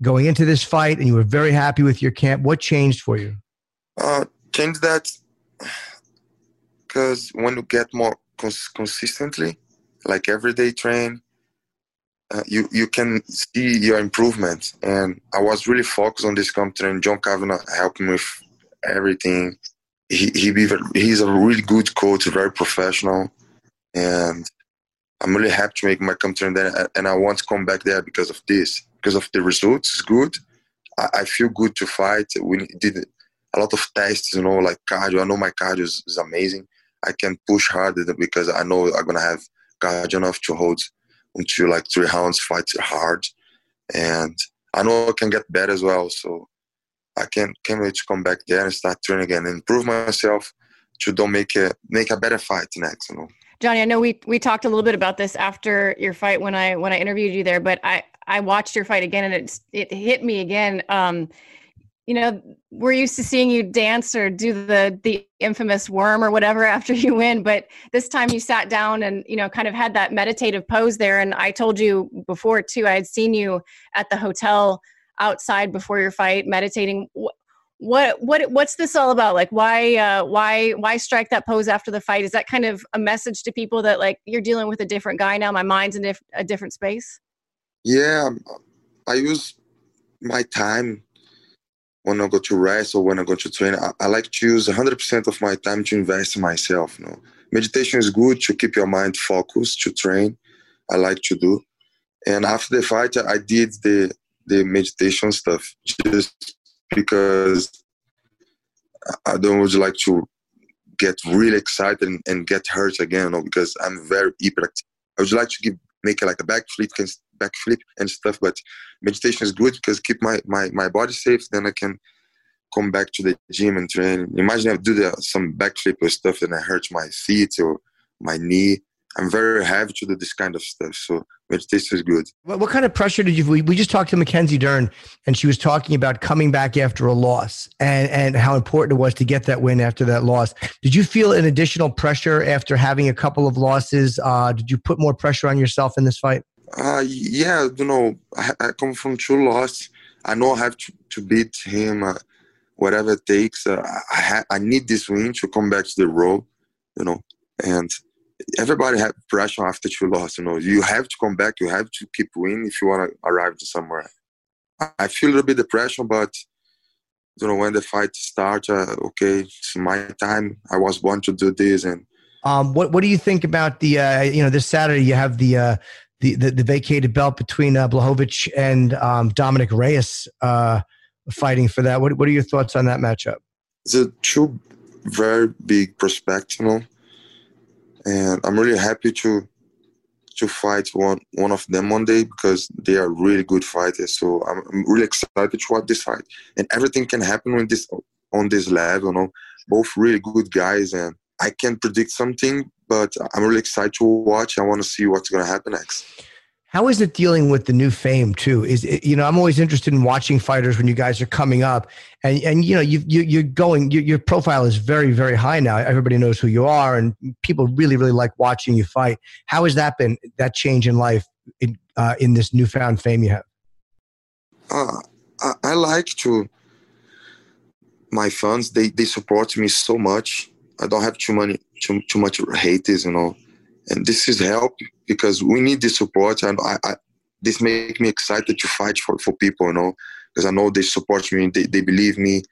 going into this fight, and you were very happy with your camp. What changed for you? Uh, changed that because when you get more cons- consistently, like everyday train, uh, you you can see your improvement. And I was really focused on this competition. John Kavanagh helped me with everything. He he be, he's a really good coach, very professional, and I'm really happy to make my competition there. And I want to come back there because of this, because of the results. It's good. I, I feel good to fight. We did a lot of tests, you know, like cardio. I know my cardio is, is amazing. I can push harder because I know I'm gonna have cardio enough to hold until like three rounds, fight hard, and I know I can get better as well. So I can can't wait to come back there and start training again, and improve myself to don't make a make a better fight next. You know. Johnny, I know we we talked a little bit about this after your fight when I when I interviewed you there, but I I watched your fight again and it it hit me again. Um, you know, we're used to seeing you dance or do the the infamous worm or whatever after you win, but this time you sat down and you know kind of had that meditative pose there. And I told you before too, I had seen you at the hotel outside before your fight meditating. What what what's this all about? Like why uh, why why strike that pose after the fight? Is that kind of a message to people that like you're dealing with a different guy now? My mind's in a different space. Yeah, I use my time when I go to rest or when I go to train, I, I like to use 100% of my time to invest in myself. You know? Meditation is good to keep your mind focused, to train. I like to do. And after the fight, I did the, the meditation stuff just because I don't would like to get really excited and, and get hurt again, you know, because I'm very hyperactive. I would like to give make like a backflip, backflip and stuff. But meditation is good because keep my, my, my body safe. Then I can come back to the gym and train. Imagine I do the, some backflip or stuff and I hurt my feet or my knee. I'm very happy to do this kind of stuff. So meditation is good. What, what kind of pressure did you? We, we just talked to Mackenzie Dern, and she was talking about coming back after a loss and and how important it was to get that win after that loss. Did you feel an additional pressure after having a couple of losses? Uh, did you put more pressure on yourself in this fight? Uh, yeah, you know, I, I come from two losses. I know I have to, to beat him, uh, whatever it takes. Uh, I ha- I need this win to come back to the road, you know. And everybody have pressure after two losses. You know, you have to come back. You have to keep winning if you want to arrive to somewhere. I feel a little bit the pressure, but you know, when the fight starts, uh, okay, it's my time. I was born to do this, and um, what what do you think about the uh, you know this Saturday you have the uh, the, the, the vacated belt between uh, Blachowicz and um, Dominick Reyes uh, fighting for that. What what are your thoughts on that matchup? A two very big prospects, you know, and I'm really happy to to fight one one of them one day because they are really good fighters. So I'm, I'm really excited to watch this fight, and everything can happen on this on this level. You know, both really good guys, and I can predict something, but I'm really excited to watch. I want to see what's going to happen next. How is it dealing with the new fame too? Is it, you know I'm always interested in watching fighters when you guys are coming up, and and you know you, you you're going your, your profile is very very high now. Everybody knows who you are, and people really really like watching you fight. How has that been that change in life in uh, in this newfound fame you have? Uh, I, I like to my fans they they support me so much. I don't have too many too, too much haters, you know, and this is help because we need the support. And I, I this make me excited to fight for, for people, you know, because I know they support me, they, they believe me,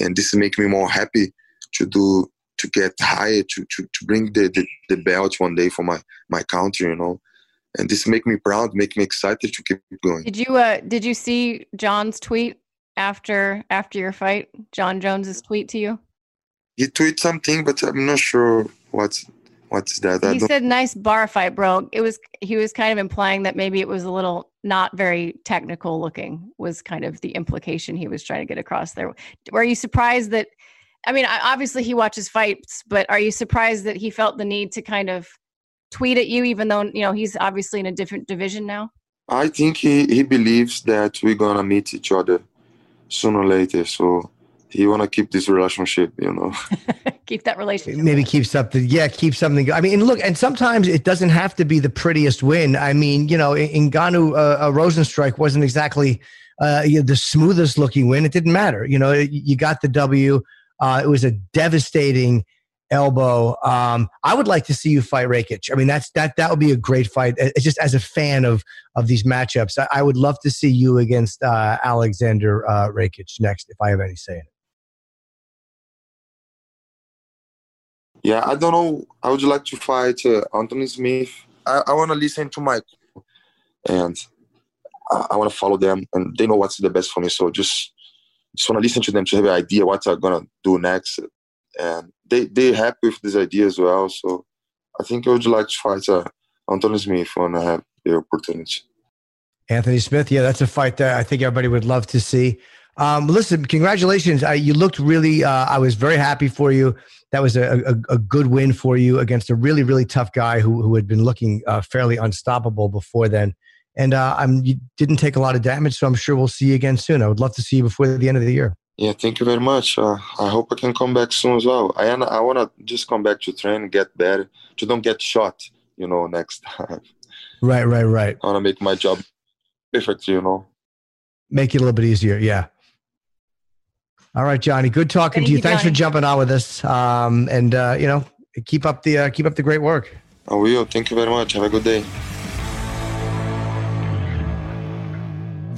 and this make me more happy to do to get higher to to, to bring the, the, the belt one day for my my country, you know. And this make me proud, make me excited to keep going. Did you uh did you see John's tweet after after your fight? John Jones's tweet to you? He tweeted something, but I'm not sure what's what's that. He said nice bar fight, bro. It was he was kind of implying that maybe it was a little not very technical looking was kind of the implication he was trying to get across there. Were you surprised that I mean, obviously he watches fights, but are you surprised that he felt the need to kind of tweet at you, even though you know he's obviously in a different division now? I think he he believes that we're gonna meet each other sooner or later. So he want to keep this relationship, you know. keep that relationship. Maybe keep something. Yeah, keep something. I mean, and look, and sometimes it doesn't have to be the prettiest win. I mean, you know, Ngannou uh, a Rozenstruik wasn't exactly uh, you know, the smoothest looking win. It didn't matter. You know, you got the W. Uh, it was a devastating elbow. Um, I would like to see you fight Rakic. I mean, that's that that would be a great fight. It's just as a fan of of these matchups, I, I would love to see you against uh, Alexander uh, Rakic next, if I have any say in it. Yeah, I don't know. I would like to fight uh, Anthony Smith. I, I want to listen to my and I, I want to follow them, and they know what's the best for me. So just just want to listen to them to have an idea what I'm gonna do next, and they they happy with this idea as well. So I think I would like to fight uh, Anthony Smith when I have the opportunity. Anthony Smith, yeah, that's a fight that I think everybody would love to see. Um, listen, congratulations! Uh, you looked really. Uh, I was very happy for you. That was a, a, a, good win for you against a really, really tough guy who who had been looking uh, fairly unstoppable before then. And uh, I'm you didn't take a lot of damage, so I'm sure we'll see you again soon. I would love to see you before the end of the year. Yeah, thank you very much. Uh, I hope I can come back soon as well. I I want to just come back to train, get better, to don't get shot, you know, next time. Right, right, right. I want to make my job perfect, you know. Make it a little bit easier, yeah. All right, Johnny. Good talking Thank to you. you Thanks Johnny. for jumping on with us. Um, and uh, you know, keep up the uh, keep up the great work. I will. Thank you very much. Have a good day.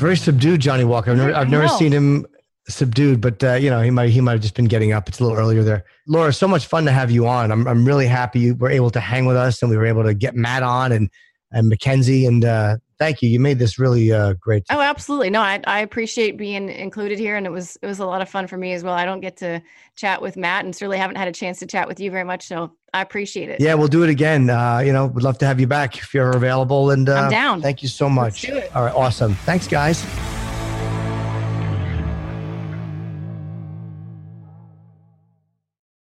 very subdued Johnny Walker. I've never, I've never seen him subdued, but uh, you know, he might he might have just been getting up. It's a little earlier there. Laura, so much fun to have you on. I'm I'm really happy you were able to hang with us and we were able to get Matt on and and Mackenzie and uh, thank you. You made this really uh, great. Oh, absolutely. No, I, I appreciate being included here, and it was it was a lot of fun for me as well. I don't get to chat with Matt, and certainly haven't had a chance to chat with you very much. So I appreciate it. Yeah, we'll do it again. Uh, you know, we'd love to have you back if you're available. And uh, I'm down. Thank you so much. All right, awesome. Thanks, guys.